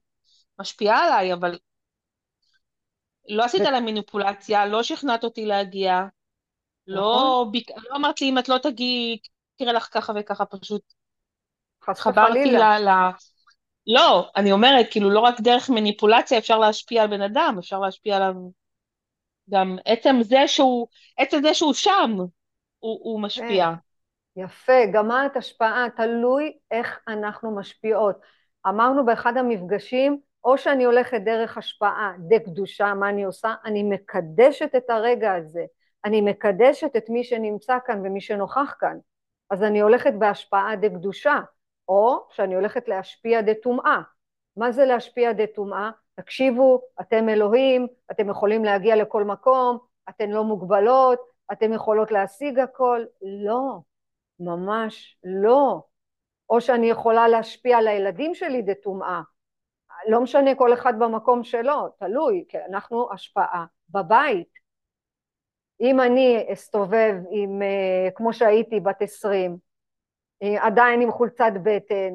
משפיעה עליי, אבל לא עשית עליי מניפולציה, לא שכנעת אותי להגיע, לא, נכון. לא אמרת לי אם את לא תגיעי, תראה לך ככה וככה, פשוט חברתי. ל... לא, אני אומרת, כאילו, לא רק דרך מניפולציה אפשר להשפיע על בן אדם, אפשר להשפיע עליו גם עצם זה שהוא, עצם זה שהוא שם, הוא, הוא משפיע. כן. יפה, גם את השפעה, תלוי איך אנחנו משפיעות. אמרנו באחד המפגשים, או שאני הולכת דרך השפעה דה קדושה, מה אני עושה? אני מקדשת את הרגע הזה, אני מקדשת את מי שנמצא כאן ומי שנוכח כאן, אז אני הולכת בהשפעה דה קדושה, או שאני הולכת להשפיע דה טומאה. מה זה להשפיע דה טומאה? תקשיבו, אתם אלוהים, אתם יכולים להגיע לכל מקום, אתן לא מוגבלות, אתן יכולות להשיג הכל. לא, ממש לא. או שאני יכולה להשפיע על הילדים שלי דה טומאה. לא משנה כל אחד במקום שלו, תלוי, כי אנחנו השפעה בבית. אם אני אסתובב עם, אה, כמו שהייתי בת עשרים, אה, עדיין עם חולצת בטן,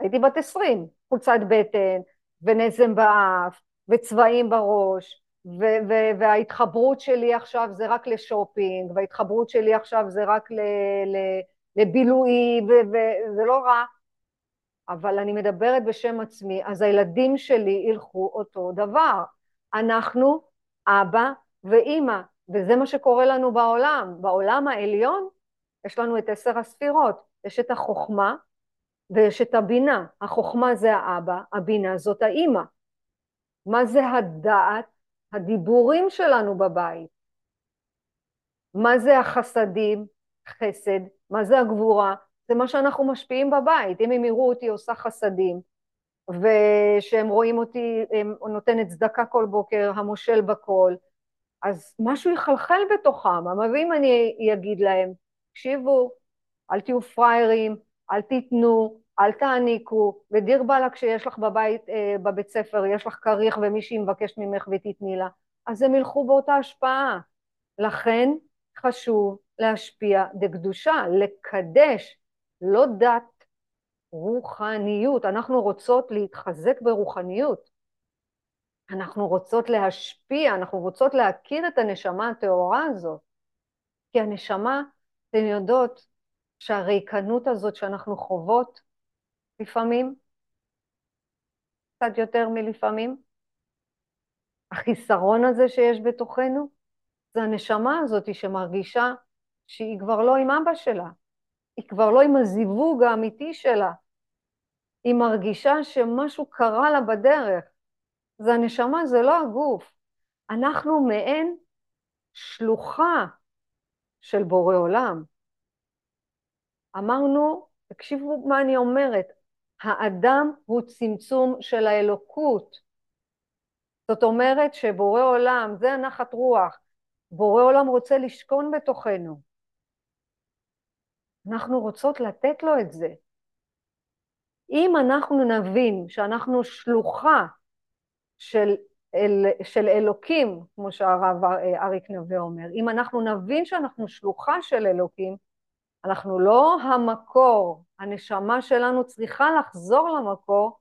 הייתי בת עשרים, חולצת בטן ונזם באף וצבעים בראש ו- ו- וההתחברות שלי עכשיו זה רק לשופינג וההתחברות שלי עכשיו זה רק ל- ל- לבילוי וזה לא רע. אבל אני מדברת בשם עצמי אז הילדים שלי ילכו אותו דבר. אנחנו אבא ואימא וזה מה שקורה לנו בעולם. בעולם העליון יש לנו את עשר הספירות, יש את החוכמה ויש את הבינה. החוכמה זה האבא, הבינה זאת האימא. מה זה הדעת? הדיבורים שלנו בבית. מה זה החסדים? חסד. מה זה הגבורה? זה מה שאנחנו משפיעים בבית. אם הם יראו אותי עושה חסדים, ושהם רואים אותי נותנת צדקה כל בוקר, המושל בכל, אז משהו יחלחל בתוכם. אבל אם אני אגיד להם, תקשיבו, אל תהיו פראיירים, אל תיתנו, אל תעניקו, ודיר באללה כשיש לך בבית, אה, בבית ספר, יש לך כריך ומישהי מבקשת ממך ותתני לה, אז הם ילכו באותה השפעה. לכן חשוב להשפיע בקדושה, לקדש, לא דת, רוחניות. אנחנו רוצות להתחזק ברוחניות. אנחנו רוצות להשפיע, אנחנו רוצות להכיר את הנשמה הטהורה הזאת. כי הנשמה אתן יודעות שהריקנות הזאת שאנחנו חוות לפעמים, קצת יותר מלפעמים, החיסרון הזה שיש בתוכנו, זה הנשמה הזאת שמרגישה שהיא כבר לא עם אבא שלה, היא כבר לא עם הזיווג האמיתי שלה, היא מרגישה שמשהו קרה לה בדרך. זה הנשמה, זה לא הגוף. אנחנו מעין שלוחה של בורא עולם. אמרנו, תקשיבו מה אני אומרת, האדם הוא צמצום של האלוקות. זאת אומרת שבורא עולם, זה הנחת רוח, בורא עולם רוצה לשכון בתוכנו. אנחנו רוצות לתת לו את זה. אם אנחנו נבין שאנחנו שלוחה של אל, של אלוקים, כמו שהרב אה, אריק נווה אומר, אם אנחנו נבין שאנחנו שלוחה של אלוקים, אנחנו לא המקור, הנשמה שלנו צריכה לחזור למקור,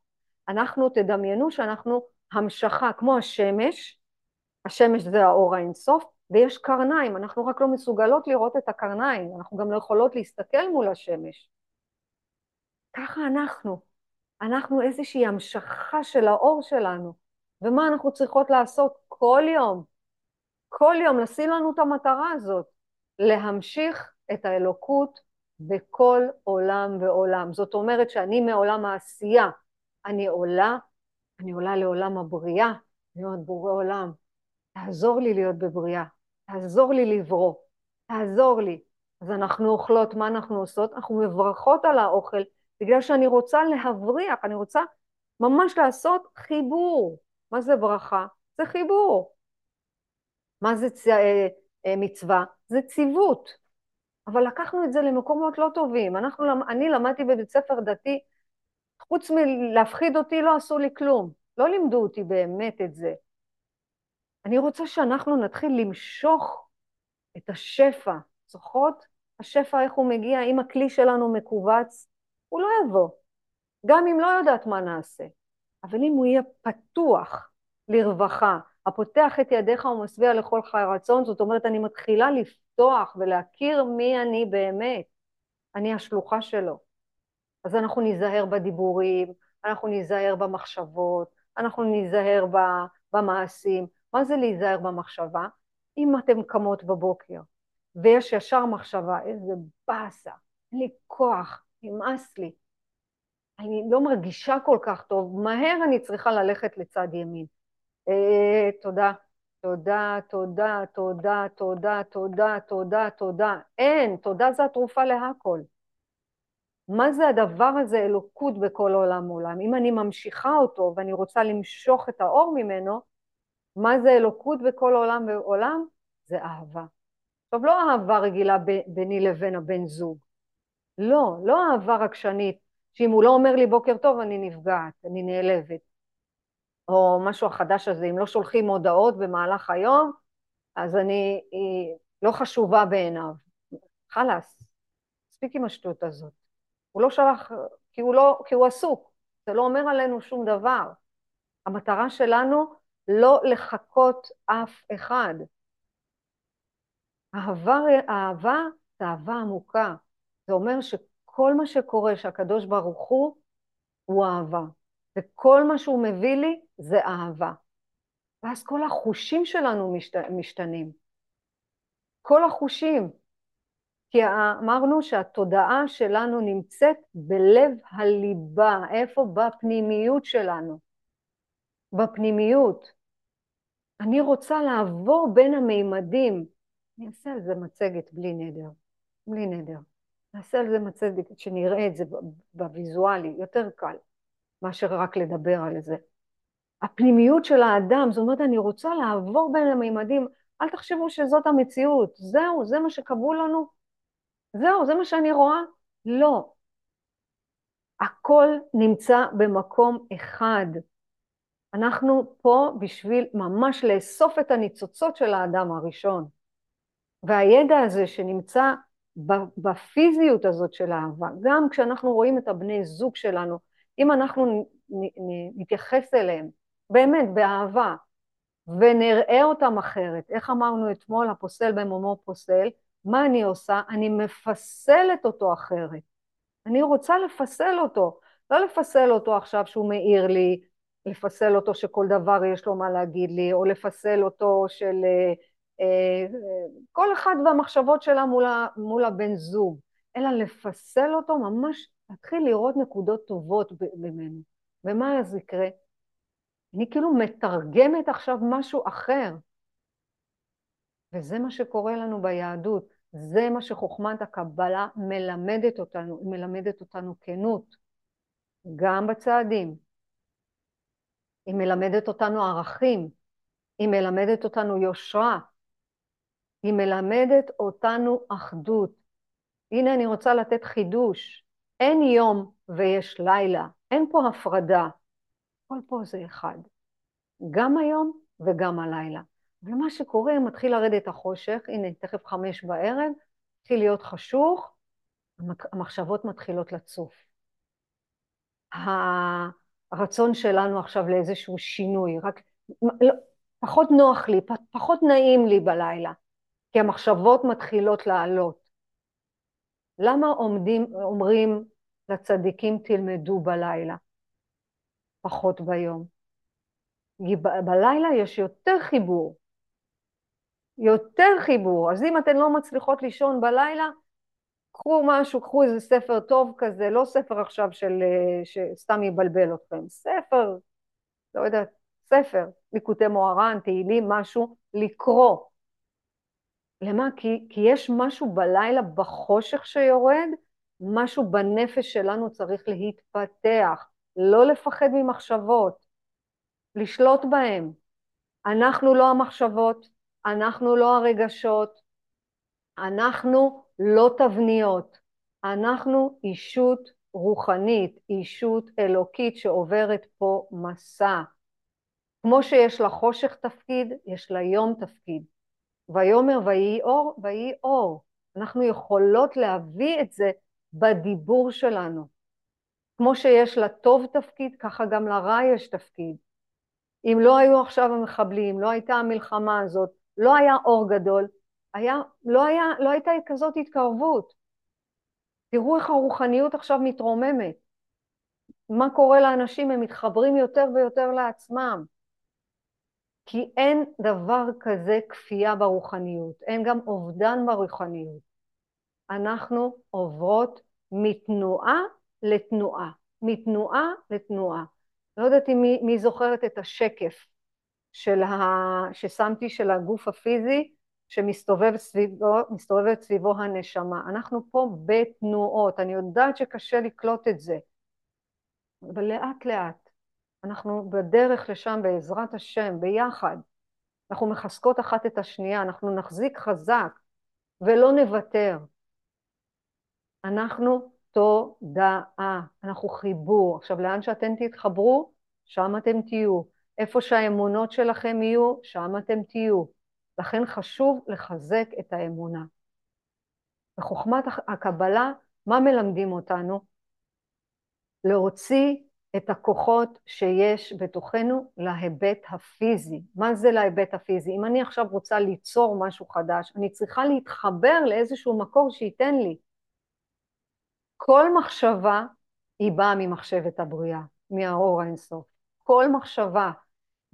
אנחנו תדמיינו שאנחנו המשכה, כמו השמש, השמש זה האור האינסוף, ויש קרניים, אנחנו רק לא מסוגלות לראות את הקרניים, אנחנו גם לא יכולות להסתכל מול השמש. ככה אנחנו. אנחנו איזושהי המשכה של האור שלנו. ומה אנחנו צריכות לעשות כל יום? כל יום לשים לנו את המטרה הזאת, להמשיך את האלוקות בכל עולם ועולם. זאת אומרת שאני מעולם העשייה, אני עולה, אני עולה לעולם הבריאה, אני אומרת בורא עולם, תעזור לי להיות בבריאה, תעזור לי לברוא, תעזור לי. אז אנחנו אוכלות, מה אנחנו עושות? אנחנו מברכות על האוכל, בגלל שאני רוצה להבריח, אני רוצה ממש לעשות חיבור. מה זה ברכה? זה חיבור. מה זה צ... אה, אה, מצווה? זה ציוות. אבל לקחנו את זה למקומות לא טובים. אנחנו, אני למדתי בבית ספר דתי, חוץ מלהפחיד אותי לא עשו לי כלום. לא לימדו אותי באמת את זה. אני רוצה שאנחנו נתחיל למשוך את השפע. זוכרות? השפע, איך הוא מגיע? אם הכלי שלנו מכווץ, הוא לא יבוא. גם אם לא יודעת מה נעשה. אבל אם הוא יהיה פתוח לרווחה, הפותח את ידיך ומשביע לכל חי רצון, זאת אומרת, אני מתחילה לפתוח ולהכיר מי אני באמת. אני השלוחה שלו. אז אנחנו ניזהר בדיבורים, אנחנו ניזהר במחשבות, אנחנו ניזהר במעשים. מה זה להיזהר במחשבה? אם אתן קמות בבוקר ויש ישר מחשבה, איזה באסה, אין לי כוח, נמאס לי, אני לא מרגישה כל כך טוב, מהר אני צריכה ללכת לצד ימין. אה, תודה. תודה, תודה, תודה, תודה, תודה, תודה, תודה. אין, תודה זה התרופה להכל. מה זה הדבר הזה אלוקות בכל עולם עולם? אם אני ממשיכה אותו ואני רוצה למשוך את האור ממנו, מה זה אלוקות בכל עולם ועולם? זה אהבה. עכשיו, לא אהבה רגילה ביני לבין הבן זוג. לא, לא אהבה רגשנית, שאם הוא לא אומר לי בוקר טוב, אני נפגעת, אני נעלבת. או משהו החדש הזה, אם לא שולחים הודעות במהלך היום, אז אני, לא חשובה בעיניו. חלאס, מספיק עם השטות הזאת. הוא לא שלח, כי הוא, לא, כי הוא עסוק, זה לא אומר עלינו שום דבר. המטרה שלנו לא לחקות אף אחד. אהבה, אהבה זה אהבה עמוקה. זה אומר שכל מה שקורה, שהקדוש ברוך הוא, הוא אהבה. וכל מה שהוא מביא לי זה אהבה. ואז כל החושים שלנו משת, משתנים. כל החושים. כי אמרנו שהתודעה שלנו נמצאת בלב הליבה, איפה? בפנימיות שלנו. בפנימיות. אני רוצה לעבור בין המימדים. אני אעשה על זה מצגת בלי נדר. בלי נדר. נעשה על זה מצגת, שנראה את זה בוויזואלי, יותר קל מאשר רק לדבר על זה. הפנימיות של האדם, זאת אומרת, אני רוצה לעבור בין המימדים, אל תחשבו שזאת המציאות, זהו, זה מה שקבעו לנו, זהו, זה מה שאני רואה? לא. הכל נמצא במקום אחד. אנחנו פה בשביל ממש לאסוף את הניצוצות של האדם הראשון. והידע הזה שנמצא בפיזיות הזאת של האהבה, גם כשאנחנו רואים את הבני זוג שלנו, אם אנחנו נתייחס אליהם באמת באהבה ונראה אותם אחרת, איך אמרנו אתמול, הפוסל במומו פוסל, מה אני עושה? אני מפסלת אותו אחרת. אני רוצה לפסל אותו, לא לפסל אותו עכשיו שהוא מעיר לי, לפסל אותו שכל דבר יש לו מה להגיד לי, או לפסל אותו של אה, אה, כל אחד והמחשבות שלה מול, מול הבן זוג, אלא לפסל אותו, ממש להתחיל לראות נקודות טובות ממנו. ומה אז יקרה? אני כאילו מתרגמת עכשיו משהו אחר. וזה מה שקורה לנו ביהדות, זה מה שחוכמת הקבלה מלמדת אותנו, היא מלמדת אותנו כנות, גם בצעדים. היא מלמדת אותנו ערכים, היא מלמדת אותנו יושרה, היא מלמדת אותנו אחדות. הנה אני רוצה לתת חידוש, אין יום ויש לילה, אין פה הפרדה, הכל פה זה אחד, גם היום וגם הלילה. ומה שקורה, מתחיל לרדת החושך, הנה, תכף חמש בערב, מתחיל להיות חשוך, המחשבות מתחילות לצוף. הרצון שלנו עכשיו לאיזשהו שינוי, רק לא, פחות נוח לי, פחות נעים לי בלילה, כי המחשבות מתחילות לעלות. למה עומדים, אומרים לצדיקים תלמדו בלילה, פחות ביום? בלילה יש יותר חיבור, יותר חיבור. אז אם אתן לא מצליחות לישון בלילה, קחו משהו, קחו איזה ספר טוב כזה, לא ספר עכשיו של, אה, שסתם יבלבל אתכם, ספר, לא יודעת, ספר, ליקוטי מוהר"ן, תהילים, משהו, לקרוא. למה? כי, כי יש משהו בלילה בחושך שיורד, משהו בנפש שלנו צריך להתפתח, לא לפחד ממחשבות, לשלוט בהם. אנחנו לא המחשבות, אנחנו לא הרגשות, אנחנו לא תבניות, אנחנו אישות רוחנית, אישות אלוקית שעוברת פה מסע. כמו שיש לחושך תפקיד, יש ליום תפקיד. ויאמר ויהי אור, ויהי אור. אנחנו יכולות להביא את זה בדיבור שלנו. כמו שיש לטוב תפקיד, ככה גם לרע יש תפקיד. אם לא היו עכשיו המחבלים, לא הייתה המלחמה הזאת, לא היה אור גדול, היה, לא, היה, לא הייתה כזאת התקרבות. תראו איך הרוחניות עכשיו מתרוממת. מה קורה לאנשים? הם מתחברים יותר ויותר לעצמם. כי אין דבר כזה כפייה ברוחניות, אין גם אובדן ברוחניות. אנחנו עוברות מתנועה לתנועה, מתנועה לתנועה. לא יודעת אם מי, מי זוכרת את השקף של ה... ששמתי של הגוף הפיזי שמסתובב סביבו, סביבו הנשמה. אנחנו פה בתנועות, אני יודעת שקשה לקלוט את זה, אבל לאט לאט. אנחנו בדרך לשם בעזרת השם, ביחד. אנחנו מחזקות אחת את השנייה, אנחנו נחזיק חזק ולא נוותר. אנחנו תודעה, אנחנו חיבור. עכשיו, לאן שאתם תתחברו, שם אתם תהיו. איפה שהאמונות שלכם יהיו, שם אתם תהיו. לכן חשוב לחזק את האמונה. בחוכמת הקבלה, מה מלמדים אותנו? להוציא את הכוחות שיש בתוכנו להיבט הפיזי. מה זה להיבט הפיזי? אם אני עכשיו רוצה ליצור משהו חדש, אני צריכה להתחבר לאיזשהו מקור שייתן לי. כל מחשבה היא באה ממחשבת הבריאה, מהאור האינסוף. כל מחשבה.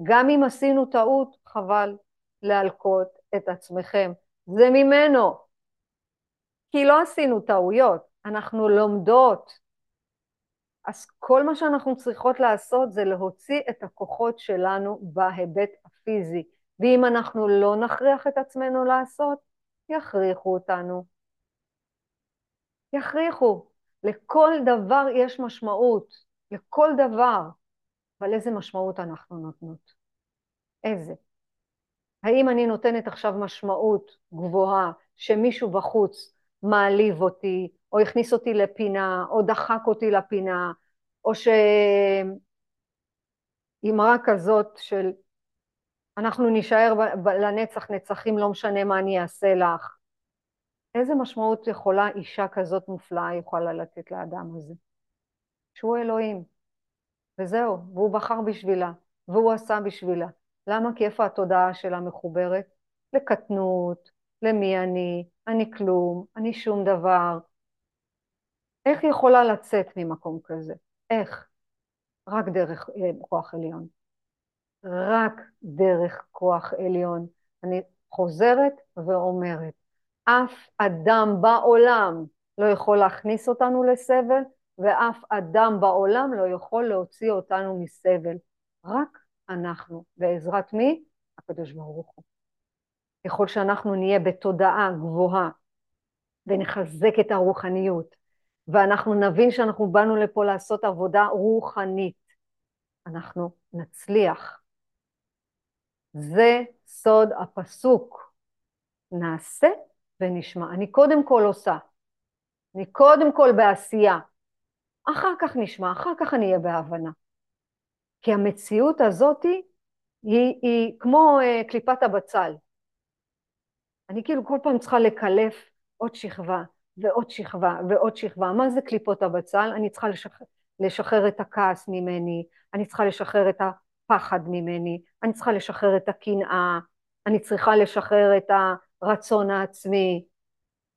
גם אם עשינו טעות, חבל להלקות את עצמכם. זה ממנו. כי לא עשינו טעויות, אנחנו לומדות. אז כל מה שאנחנו צריכות לעשות זה להוציא את הכוחות שלנו בהיבט הפיזי. ואם אנחנו לא נכריח את עצמנו לעשות, יכריחו אותנו. יכריחו. לכל דבר יש משמעות, לכל דבר. אבל איזה משמעות אנחנו נותנות? איזה? האם אני נותנת עכשיו משמעות גבוהה שמישהו בחוץ מעליב אותי, או הכניס אותי לפינה, או דחק אותי לפינה, או שאמרה כזאת של אנחנו נישאר לנצח נצחים, לא משנה מה אני אעשה לך. איזה משמעות יכולה אישה כזאת מופלאה יכולה לתת לאדם הזה? שהוא אלוהים, וזהו, והוא בחר בשבילה, והוא עשה בשבילה. למה? כי איפה התודעה שלה מחוברת? לקטנות, למי אני, אני כלום, אני שום דבר. איך היא יכולה לצאת ממקום כזה? איך? רק דרך אה, כוח עליון. רק דרך כוח עליון. אני חוזרת ואומרת, אף אדם בעולם לא יכול להכניס אותנו לסבל, ואף אדם בעולם לא יכול להוציא אותנו מסבל. רק אנחנו. בעזרת מי? הקדוש ברוך הוא. ככל שאנחנו נהיה בתודעה גבוהה ונחזק את הרוחניות, ואנחנו נבין שאנחנו באנו לפה לעשות עבודה רוחנית, אנחנו נצליח. זה סוד הפסוק. נעשה ונשמע. אני קודם כל עושה. אני קודם כל בעשייה. אחר כך נשמע, אחר כך אני אהיה בהבנה. כי המציאות הזאת היא, היא כמו uh, קליפת הבצל. אני כאילו כל פעם צריכה לקלף עוד שכבה ועוד שכבה ועוד שכבה. מה זה קליפות הבצל? אני צריכה לשחרר, לשחרר את הכעס ממני, אני צריכה לשחרר את הפחד ממני, אני צריכה לשחרר את הקנאה, אני צריכה לשחרר את הרצון העצמי.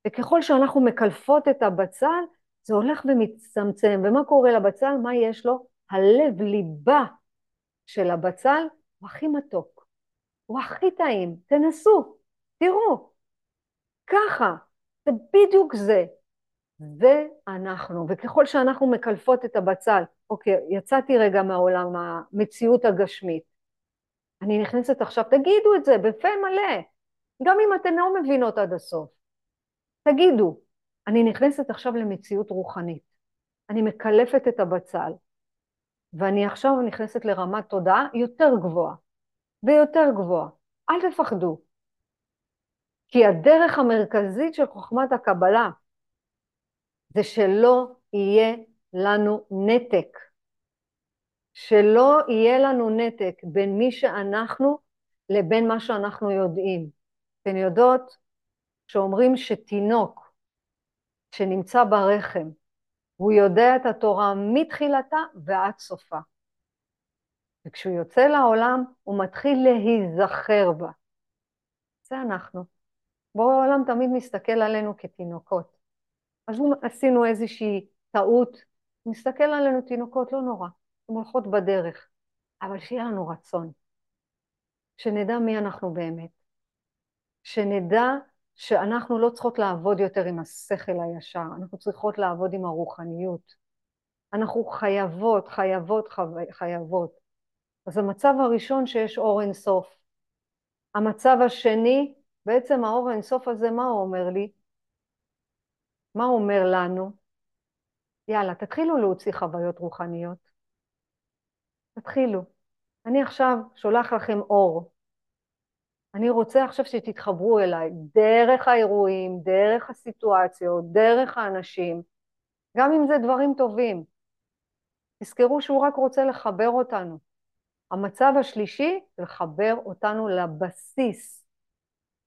וככל שאנחנו מקלפות את הבצל, זה הולך ומצטמצם. ומה קורה לבצל? מה יש לו? הלב ליבה של הבצל הוא הכי מתוק, הוא הכי טעים. תנסו, תראו. ככה, זה בדיוק זה. זה אנחנו, וככל שאנחנו מקלפות את הבצל, אוקיי, יצאתי רגע מהעולם המציאות הגשמית, אני נכנסת עכשיו, תגידו את זה בפה מלא, גם אם אתן לא מבינות עד הסוף, תגידו, אני נכנסת עכשיו למציאות רוחנית, אני מקלפת את הבצל, ואני עכשיו נכנסת לרמת תודעה יותר גבוהה, ויותר גבוהה, אל תפחדו, כי הדרך המרכזית של חוכמת הקבלה זה שלא יהיה לנו נתק. שלא יהיה לנו נתק בין מי שאנחנו לבין מה שאנחנו יודעים. אתן יודעות שאומרים שתינוק שנמצא ברחם, הוא יודע את התורה מתחילתה ועד סופה. וכשהוא יוצא לעולם, הוא מתחיל להיזכר בה. זה אנחנו. בורא העולם תמיד מסתכל עלינו כתינוקות. אז אם עשינו איזושהי טעות, נסתכל עלינו תינוקות, לא נורא, הן הולכות בדרך, אבל שיהיה לנו רצון, שנדע מי אנחנו באמת, שנדע שאנחנו לא צריכות לעבוד יותר עם השכל הישר, אנחנו צריכות לעבוד עם הרוחניות. אנחנו חייבות, חייבות, חייבות. אז המצב הראשון שיש אור אינסוף. המצב השני, בעצם האור האינסוף הזה, מה הוא אומר לי? מה הוא אומר לנו? יאללה, תתחילו להוציא חוויות רוחניות. תתחילו. אני עכשיו שולח לכם אור. אני רוצה עכשיו שתתחברו אליי דרך האירועים, דרך הסיטואציות, דרך האנשים, גם אם זה דברים טובים. תזכרו שהוא רק רוצה לחבר אותנו. המצב השלישי, לחבר אותנו לבסיס.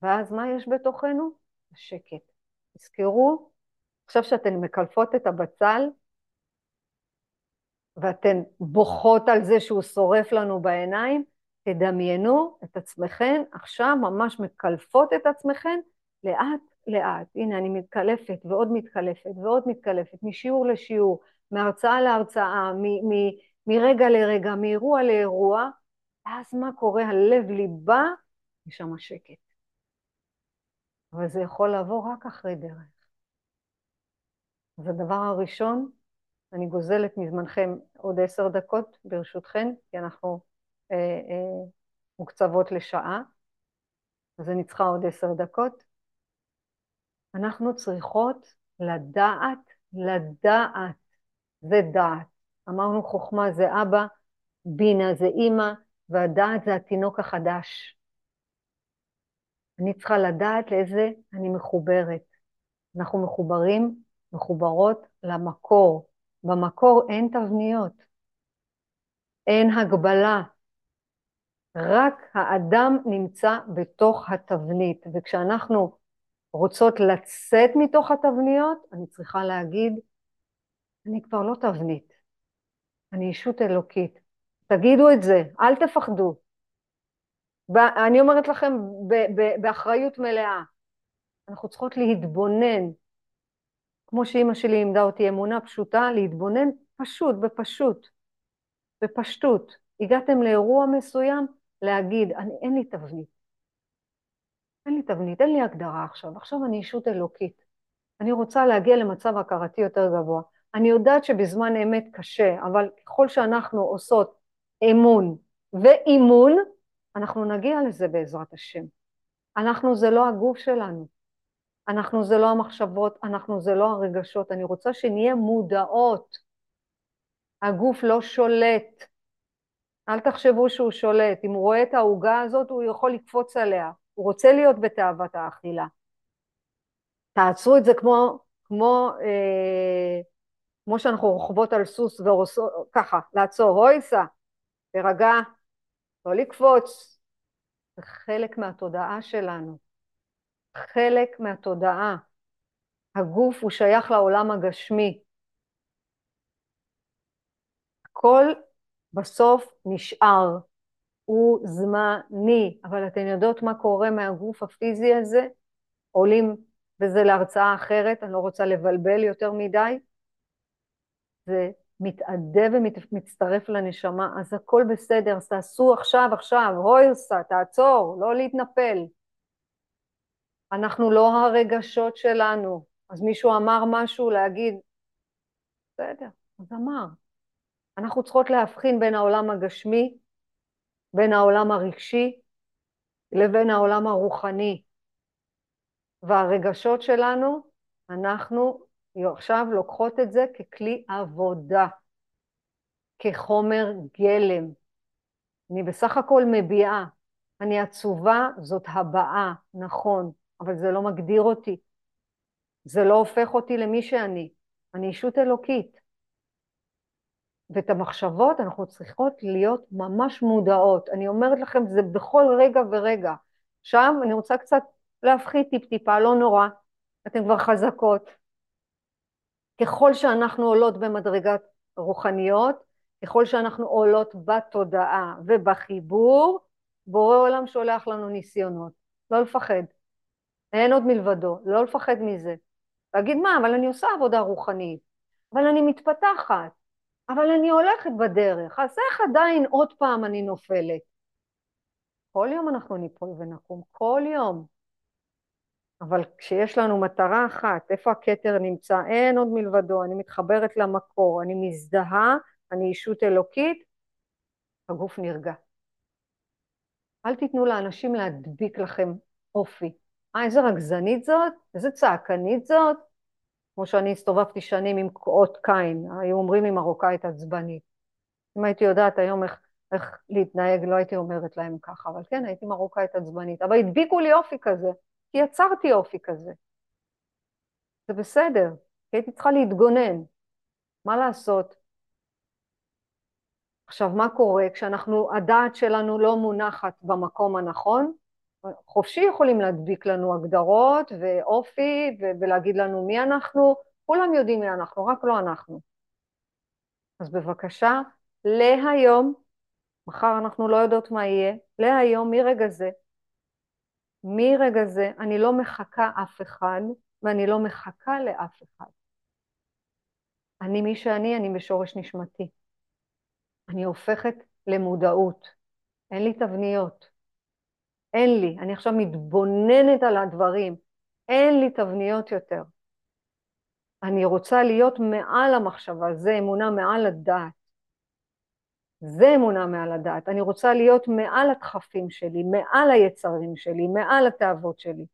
ואז מה יש בתוכנו? השקט. תזכרו עכשיו שאתן מקלפות את הבצל ואתן בוכות על זה שהוא שורף לנו בעיניים, תדמיינו את עצמכן עכשיו ממש מקלפות את עצמכן לאט לאט. הנה אני מתקלפת ועוד מתקלפת ועוד מתקלפת, משיעור לשיעור, מהרצאה להרצאה, מ- מ- מרגע לרגע, מאירוע לאירוע, ואז מה קורה? הלב ליבה, יש שם שקט. אבל זה יכול לעבור רק אחרי דרך. אז הדבר הראשון, אני גוזלת מזמנכם עוד עשר דקות ברשותכן, כי אנחנו מוקצבות לשעה, אז אני צריכה עוד עשר דקות. אנחנו צריכות לדעת, לדעת, זה דעת. אמרנו חוכמה זה אבא, בינה זה אימא, והדעת זה התינוק החדש. אני צריכה לדעת לאיזה אני מחוברת. אנחנו מחוברים מחוברות למקור. במקור אין תבניות, אין הגבלה, רק האדם נמצא בתוך התבנית, וכשאנחנו רוצות לצאת מתוך התבניות, אני צריכה להגיד, אני כבר לא תבנית, אני ישות אלוקית. תגידו את זה, אל תפחדו. אני אומרת לכם באחריות מלאה, אנחנו צריכות להתבונן כמו שאימא שלי לימדה אותי אמונה פשוטה, להתבונן פשוט, בפשוט, בפשטות. הגעתם לאירוע מסוים, להגיד, אני, אין לי תבנית. אין לי תבנית, אין לי הגדרה עכשיו, עכשיו אני אישות אלוקית. אני רוצה להגיע למצב הכרתי יותר גבוה. אני יודעת שבזמן אמת קשה, אבל ככל שאנחנו עושות אמון ואימון, אנחנו נגיע לזה בעזרת השם. אנחנו זה לא הגוף שלנו, אנחנו זה לא המחשבות, אנחנו זה לא הרגשות, אני רוצה שנהיה מודעות. הגוף לא שולט. אל תחשבו שהוא שולט. אם הוא רואה את העוגה הזאת, הוא יכול לקפוץ עליה. הוא רוצה להיות בתאוות האכילה. תעצרו את זה כמו, כמו, אה, כמו שאנחנו רוכבות על סוס ורוסות, ככה, לעצור, הויסה, תירגע, לא לקפוץ. זה חלק מהתודעה שלנו. חלק מהתודעה. הגוף הוא שייך לעולם הגשמי. הכל בסוף נשאר. הוא זמני, אבל אתן יודעות מה קורה מהגוף הפיזי הזה? עולים, וזה להרצאה אחרת, אני לא רוצה לבלבל יותר מדי, זה מתאדה ומצטרף לנשמה, אז הכל בסדר, אז תעשו עכשיו, עכשיו, הוירסה, תעצור, לא להתנפל. אנחנו לא הרגשות שלנו, אז מישהו אמר משהו, להגיד, בסדר, אז אמר. אנחנו צריכות להבחין בין העולם הגשמי, בין העולם הרגשי, לבין העולם הרוחני. והרגשות שלנו, אנחנו עכשיו לוקחות את זה ככלי עבודה, כחומר גלם. אני בסך הכל מביעה. אני עצובה, זאת הבעה, נכון, אבל זה לא מגדיר אותי. זה לא הופך אותי למי שאני. אני אישות אלוקית. ואת המחשבות אנחנו צריכות להיות ממש מודעות. אני אומרת לכם, זה בכל רגע ורגע. עכשיו אני רוצה קצת להפחית טיפ-טיפה, לא נורא, אתן כבר חזקות. ככל שאנחנו עולות במדרגת רוחניות, ככל שאנחנו עולות בתודעה ובחיבור, בורא עולם שולח לנו ניסיונות. לא לפחד. אין עוד מלבדו, לא לפחד מזה. להגיד מה, אבל אני עושה עבודה רוחנית, אבל אני מתפתחת, אבל אני הולכת בדרך, אז איך עדיין עוד פעם אני נופלת? כל יום אנחנו ניפול ונקום, כל יום. אבל כשיש לנו מטרה אחת, איפה הכתר נמצא? אין עוד מלבדו, אני מתחברת למקור, אני מזדהה, אני ישות אלוקית, הגוף נרגע. אל תיתנו לאנשים להדביק לכם אופי. אה, איזה רגזנית זאת? איזה צעקנית זאת? כמו שאני הסתובבתי שנים עם אות קין, היו אומרים לי מרוקאית עצבנית. אם הייתי יודעת היום איך, איך להתנהג, לא הייתי אומרת להם ככה, אבל כן, הייתי מרוקאית עצבנית. אבל הדביקו לי אופי כזה. כי יצרתי אופי כזה. זה בסדר, כי הייתי צריכה להתגונן. מה לעשות? עכשיו, מה קורה כשאנחנו, הדעת שלנו לא מונחת במקום הנכון? חופשי יכולים להדביק לנו הגדרות ואופי ולהגיד לנו מי אנחנו, כולם יודעים מי אנחנו, רק לא אנחנו. אז בבקשה, להיום, מחר אנחנו לא יודעות מה יהיה, להיום, מרגע זה, מרגע זה אני לא מחכה אף אחד ואני לא מחכה לאף אחד. אני מי שאני, אני בשורש נשמתי. אני הופכת למודעות. אין לי תבניות. אין לי. אני עכשיו מתבוננת על הדברים. אין לי תבניות יותר. אני רוצה להיות מעל המחשבה, זה אמונה מעל הדעת. זה אמונה מעל הדעת. אני רוצה להיות מעל הדחפים שלי, מעל היצרים שלי, מעל התאוות שלי.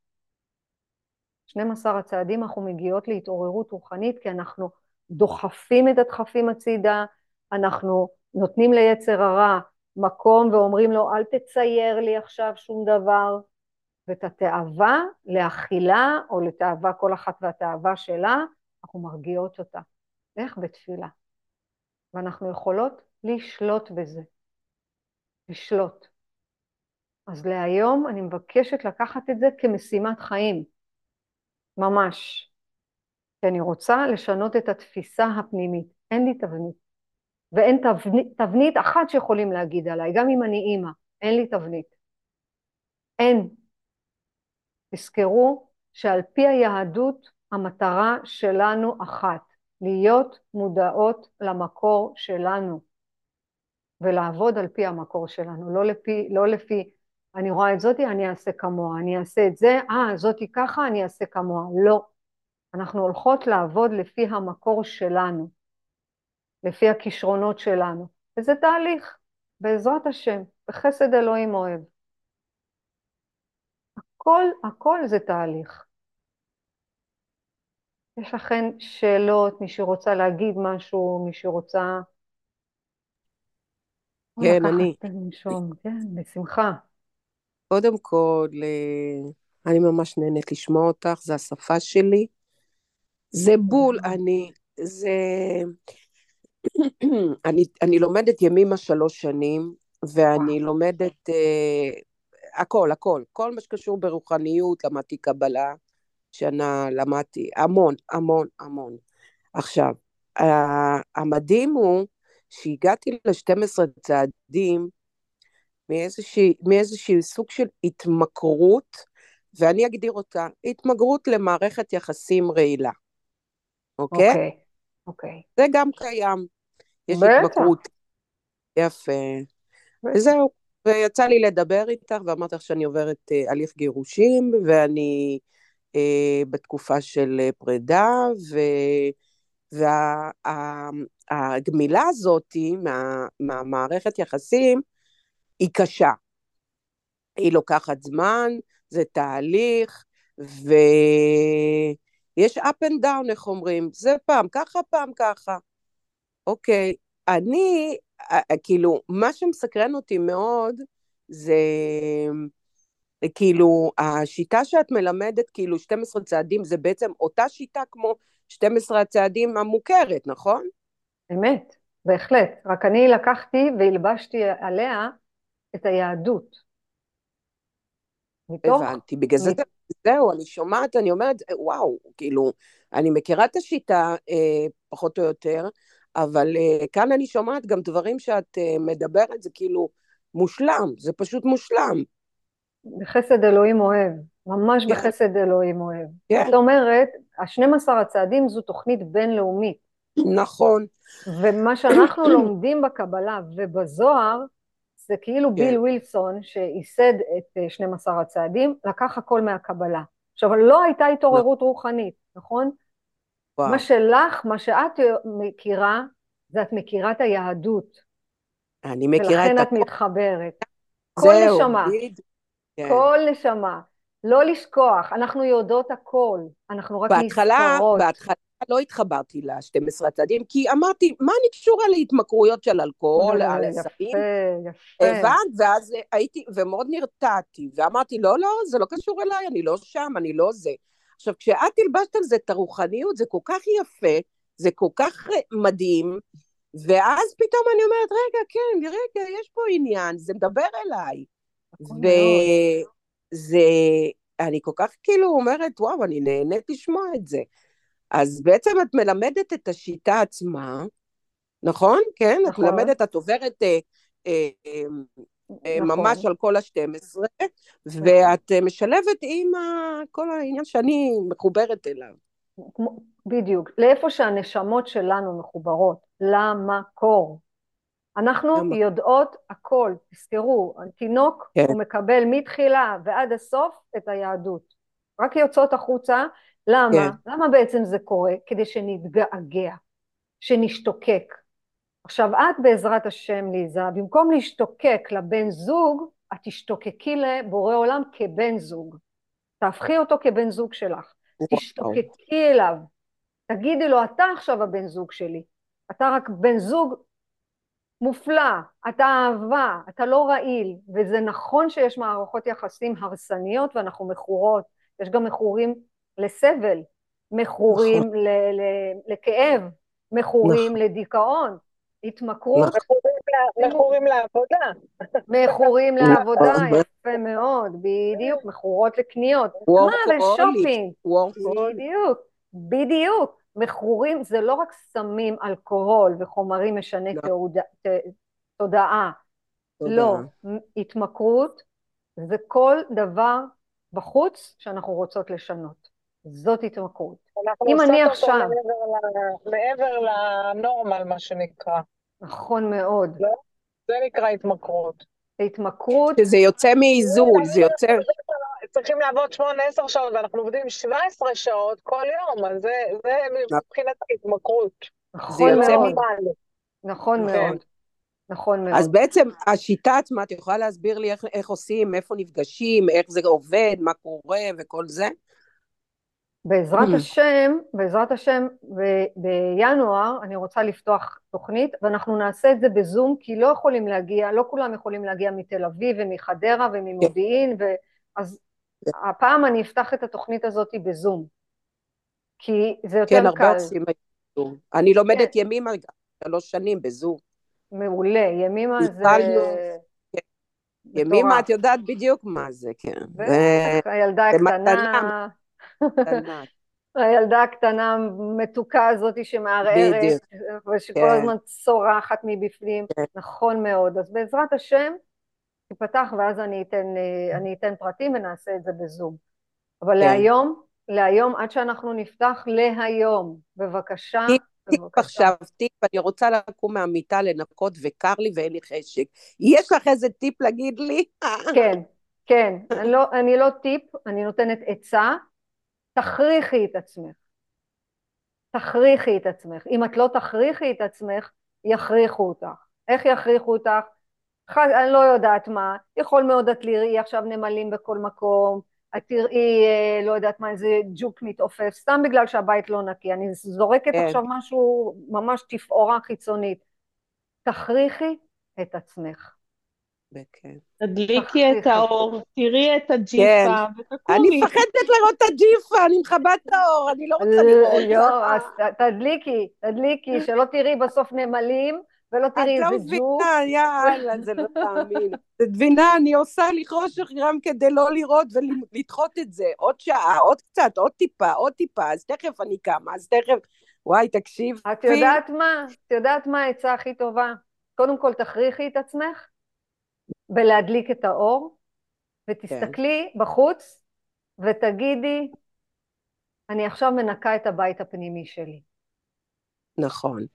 12 הצעדים אנחנו מגיעות להתעוררות רוחנית כי אנחנו דוחפים את הדחפים הצידה, אנחנו נותנים ליצר הרע מקום ואומרים לו אל תצייר לי עכשיו שום דבר, ואת התאווה לאכילה או לתאווה כל אחת והתאווה שלה, אנחנו מרגיעות אותה. איך? בתפילה. ואנחנו יכולות לשלוט בזה. לשלוט. אז להיום אני מבקשת לקחת את זה כמשימת חיים, ממש. כי אני רוצה לשנות את התפיסה הפנימית. אין לי תבנית. ואין תבנית, תבנית אחת שיכולים להגיד עליי, גם אם אני אימא, אין לי תבנית. אין. תזכרו שעל פי היהדות המטרה שלנו אחת, להיות מודעות למקור שלנו. ולעבוד על פי המקור שלנו, לא לפי, לא לפי אני רואה את זאתי, אני אעשה כמוה, אני אעשה את זה, אה, זאתי ככה, אני אעשה כמוה. לא. אנחנו הולכות לעבוד לפי המקור שלנו, לפי הכישרונות שלנו. וזה תהליך, בעזרת השם, בחסד אלוהים אוהב. הכל, הכל זה תהליך. יש לכן שאלות, מי שרוצה להגיד משהו, מי שרוצה כן, אני. לנשום, כן, בשמחה. קודם כל, אה, אני ממש נהנית לשמוע אותך, זה השפה שלי. זה בול, אני, זה... אני, אני לומדת ימימה שלוש שנים, ואני לומדת uh, הכל, הכל. כל מה שקשור ברוחניות, למדתי קבלה, שנה למדתי, המון, המון, המון. עכשיו, uh, המדהים הוא שהגעתי ל-12 צעדים, מאיזושהי, מאיזשהו סוג של התמכרות, ואני אגדיר אותה, התמכרות למערכת יחסים רעילה, אוקיי? אוקיי, אוקיי. זה גם קיים. יש בטח. התמכרות. יפה. וזהו. ויצא לי לדבר איתך, ואמרתי לך שאני עוברת אה, הליך גירושים, ואני אה, בתקופה של אה, פרידה, והגמילה וה, הזאת מה, מהמערכת יחסים היא קשה. היא לוקחת זמן, זה תהליך, ויש up and down, איך אומרים? זה פעם ככה, פעם ככה. אוקיי, אני, אה, אה, כאילו, מה שמסקרן אותי מאוד זה כאילו, השיטה שאת מלמדת, כאילו 12 צעדים, זה בעצם אותה שיטה כמו 12 הצעדים המוכרת, נכון? אמת, בהחלט. רק אני לקחתי והלבשתי עליה את היהדות. מתוך... הבנתי, בגלל זה, מת- זהו, אני שומעת, אני אומרת, וואו, כאילו, אני מכירה את השיטה אה, פחות או יותר, אבל אה, כאן אני שומעת גם דברים שאת אה, מדברת, זה כאילו מושלם, זה פשוט מושלם. בחסד אלוהים אוהב, ממש כן. בחסד אלוהים אוהב. כן. זאת אומרת, ה-12 הצעדים זו תוכנית בינלאומית, נכון, ומה שאנחנו לומדים בקבלה ובזוהר, זה כאילו כן. ביל ווילסון, שייסד את אה, 12 הצעדים, לקח הכל מהקבלה. עכשיו, לא הייתה התעוררות רוחנית, נכון? וואו, מה שלך, מה שאת מכירה, זה את מכירה את היהדות, אני מכירה את ולכן את הכל, מתחברת. כל זהו, נשמה, בדיוק, כן. כל נשמה. לא לשכוח, אנחנו יודעות הכל, אנחנו רק בהתחלה, נזכרות. בהתחלה לא התחברתי ל-12 הצעדים, כי אמרתי, מה אני קשורה להתמכרויות של אלכוהול, על הסמים? יפה, יפה. הבנת? ואז הייתי, ומאוד נרתעתי, ואמרתי, לא, לא, זה לא קשור אליי, אני לא שם, אני לא זה. עכשיו, כשאת הלבשת על זה את הרוחניות, זה כל כך יפה, זה כל כך מדהים, ואז פתאום אני אומרת, רגע, כן, רגע, יש פה עניין, זה מדבר אליי. נכון. וזה, אני כל כך כאילו אומרת, וואו, אני נהנית לשמוע את זה. אז בעצם את מלמדת את השיטה עצמה, נכון? כן? את נכון. מלמדת, את עוברת אה, אה, אה, אה, נכון. ממש על כל ה-12, ואת אה, משלבת עם ה- כל העניין שאני מחוברת אליו. בדיוק, לאיפה שהנשמות שלנו מחוברות, למקור. אנחנו למקור. יודעות הכל, תזכרו, התינוק כן. הוא מקבל מתחילה ועד הסוף את היהדות. רק יוצאות החוצה, למה? כן. למה בעצם זה קורה? כדי שנתגעגע, שנשתוקק. עכשיו את בעזרת השם ליזה, במקום להשתוקק לבן זוג, את תשתוקקי לבורא עולם כבן זוג. תהפכי אותו כבן זוג שלך. תשתוקקי אליו, תגידי לו, אתה עכשיו הבן זוג שלי, אתה רק בן זוג מופלא, אתה אהבה, אתה לא רעיל, וזה נכון שיש מערכות יחסים הרסניות ואנחנו מכורות, יש גם מכורים לסבל, מכורים נכון. ל- ל- לכאב, מכורים לדיכאון, התמכרות, נכון. מכורים לעבודה. מכורים נכון. לעבודה, יפה מאוד, בדיוק, מכורות לקניות, מה, וורקהוליק. בדיוק, בדיוק. מכורים זה לא רק סמים, אלכוהול וחומרים משני לא. תודעה. לא. התמכרות זה כל דבר בחוץ שאנחנו רוצות לשנות. זאת התמכרות. אנחנו אם אני אותו עכשיו- מעבר ל- מעבר לנורמל, מה שנקרא. נכון מאוד. זה נקרא התמכרות. התמכרות, שזה יוצא מאיזון, זה יוצא... צריכים לעבוד 8-10 שעות, ואנחנו עובדים 17 שעות כל יום, אז זה, זה מבחינת התמכרות. נכון יוצא מאוד. נכון כן. מאוד, נכון מאוד. אז בעצם השיטה עצמה, את יכולה להסביר לי איך, איך עושים, איפה נפגשים, איך זה עובד, מה קורה וכל זה? בעזרת Mm. השם, בעזרת השם, ב- בינואר אני רוצה לפתוח תוכנית ואנחנו נעשה את זה בזום כי לא יכולים להגיע, לא כולם יכולים להגיע מתל אביב ומחדרה וממודיעין ו... אז הפעם אני אפתח את התוכנית הזאת בזום כי זה יותר כן, הרבה קל, עושים בזום. אני לומדת ימימה גם, שלוש שנים בזום. מעולה, ימימה זה התחלנו, ימימה. את יודעת בדיוק מה זה, כן. בטח, הילדה הקטנה. הילדה הקטנה המתוקה הזאת שמערערת. ושכל כן. הזמן צורחת מבפנים, כן. נכון מאוד. אז בעזרת השם, תיפתח ואז אני אתן, אה, אני אתן פרטים ונעשה את זה בזום. אבל כן. להיום, להיום, עד שאנחנו נפתח להיום, בבקשה, טיפ. עכשיו, טיפ, אני רוצה לקום מהמיטה לנקות וקר לי ואין לי חשק. יש לך איזה טיפ להגיד לי? כן, כן. אני לא, אני לא טיפ, אני נותנת עצה. תכריחי את עצמך. תכריחי את עצמך. אם את לא תכריחי את עצמך, יכריחו אותך. איך יכריחו אותך? אחד, אני לא יודעת מה, יכול מאוד את תראי עכשיו נמלים בכל מקום, את תראי, אה, לא יודעת מה, איזה ג'וק מתעופף, סתם בגלל שהבית לא נקי. אני זורקת כן. עכשיו משהו, ממש תפאורה חיצונית. תכריחי את עצמך. כן. תדליקי את. האור, תראי את הג'יפה, אני ותקומי. מפחדת לראות את הג'יפה, אני מכבה את האור, אני לא רוצה לראות. לא, אז תדליקי, תדליקי, שלא תראי בסוף נמלים, ולא את תראי לא איזה ג'וק. מבינה, יאללה, זה לא תאמין. את מבינה, אני עושה לי חושך גם כדי לא לראות ולדחות את זה. עוד שעה, עוד קצת, עוד טיפה, עוד טיפה, אז תכף אני קמה, אז תכף... וואי, תקשיב. את יודעת מה? את יודעת מה העצה הכי טובה? קודם כל תכריחי את עצמך בלהדליק את האור, ותסתכלי בחוץ ותגידי, אני עכשיו מנקה את הבית הפנימי שלי. נכון,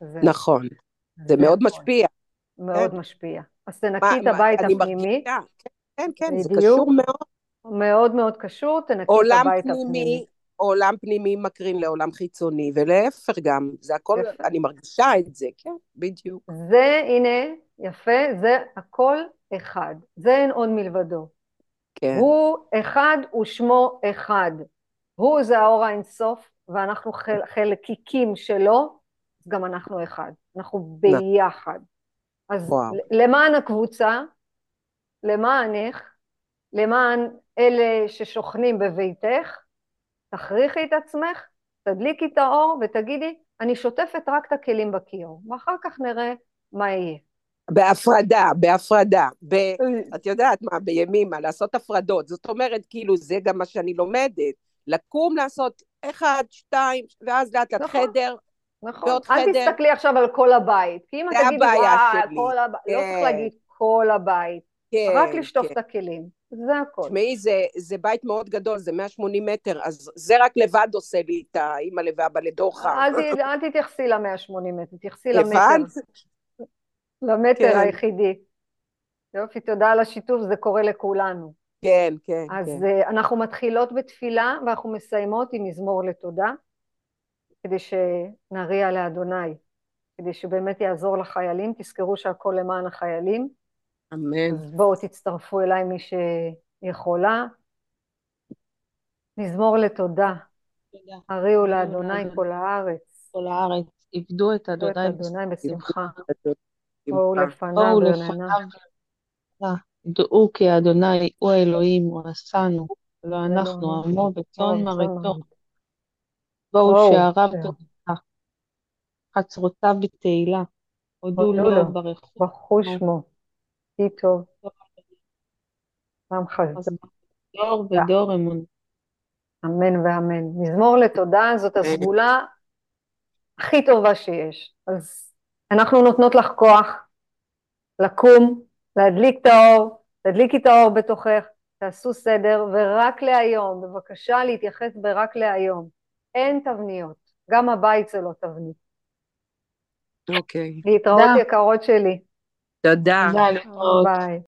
זה, נכון. זה מאוד הכל. משפיע. מאוד משפיע. אז תנקי את הבית הפנימי, מרגישה, כן, כן, זה. קשור מאוד. מאוד מאוד קשור, תנקי את הבית פנימי, הפנימי. עולם פנימי מקרין לעולם חיצוני, ולהפך גם, זה הכל, יפה. אני מרגישה את זה, כן, בדיוק. זה, הנה, יפה, זה הכל אחד. זה אין עוד מלבדו. כן, הוא אחד ושמו אחד. הוא זה האור האינסוף, ואנחנו חל, חלקיקים שלו, אז גם אנחנו אחד. אנחנו ביחד. אז וואו. למען הקבוצה, למענך, למען אלה ששוכנים בביתך, תכריחי את עצמך, תדליקי את האור ותגידי, אני שוטפת רק את הכלים בכיור, ואחר כך נראה מה יהיה. בהפרדה, בהפרדה. ב... את יודעת מה, בימימה, לעשות הפרדות. זאת אומרת, כאילו, זה גם מה שאני לומדת. לקום, לעשות אחד, שתיים, ואז לאט לאט נכון. חדר. נכון. ועוד אל חדר. תסתכלי עכשיו על כל הבית, כי אם את תגידי, וואי, שלי." כל הבית, לא כן. צריך להגיד כל הבית, כן, רק לשטוף כן. את הכלים, זה הכל. תשמעי, זה, זה בית מאוד גדול, זה 180 מטר, אז זה רק לבד עושה לי את האימא ואבא לדור חם. אל אל תתייחסי ל-180 מטר, תתייחסי למטר? למטר כן. היחידי. יופי, תודה על השיתוף, זה קורה לכולנו. כן, כן, אז כן. אה, אנחנו מתחילות בתפילה ואנחנו מסיימות עם מזמור לתודה, כדי שנריע לאדוני, כדי שבאמת יעזור לחיילים, תזכרו שהכל למען החיילים, אמן. אז בואו תצטרפו אליי מי שיכולה. מזמור לתודה, תודה. הריעו לאדוני כל הארץ, כל הארץ, עבדו את אדוני בשמחה. בואו לפניו בואו ונענה. לפניו. דעו כי אדוני הוא האלוהים, הוא עשנו, ולא אנחנו, אלוהים. עמו וצאן צאן מרעיתו. בואו שעריו שער. תודה, חצרותיו בתהילה, הודו לו. ברכו. ברכו שמו, כי טוב, חסד. דור ודור אמון. אמן ואמן. מזמור לתודה זאת הסגולה הכי טובה שיש. אז אנחנו נותנות לך כוח לקום, להדליק את האור, תדליקי את האור בתוכך, תעשו סדר, ורק להיום, בבקשה להתייחס ברק להיום. אין תבניות, גם הבית זה לא תבנית. אוקיי. להתראות תודה. יקרות שלי. תודה. תודה להתראות. ביי.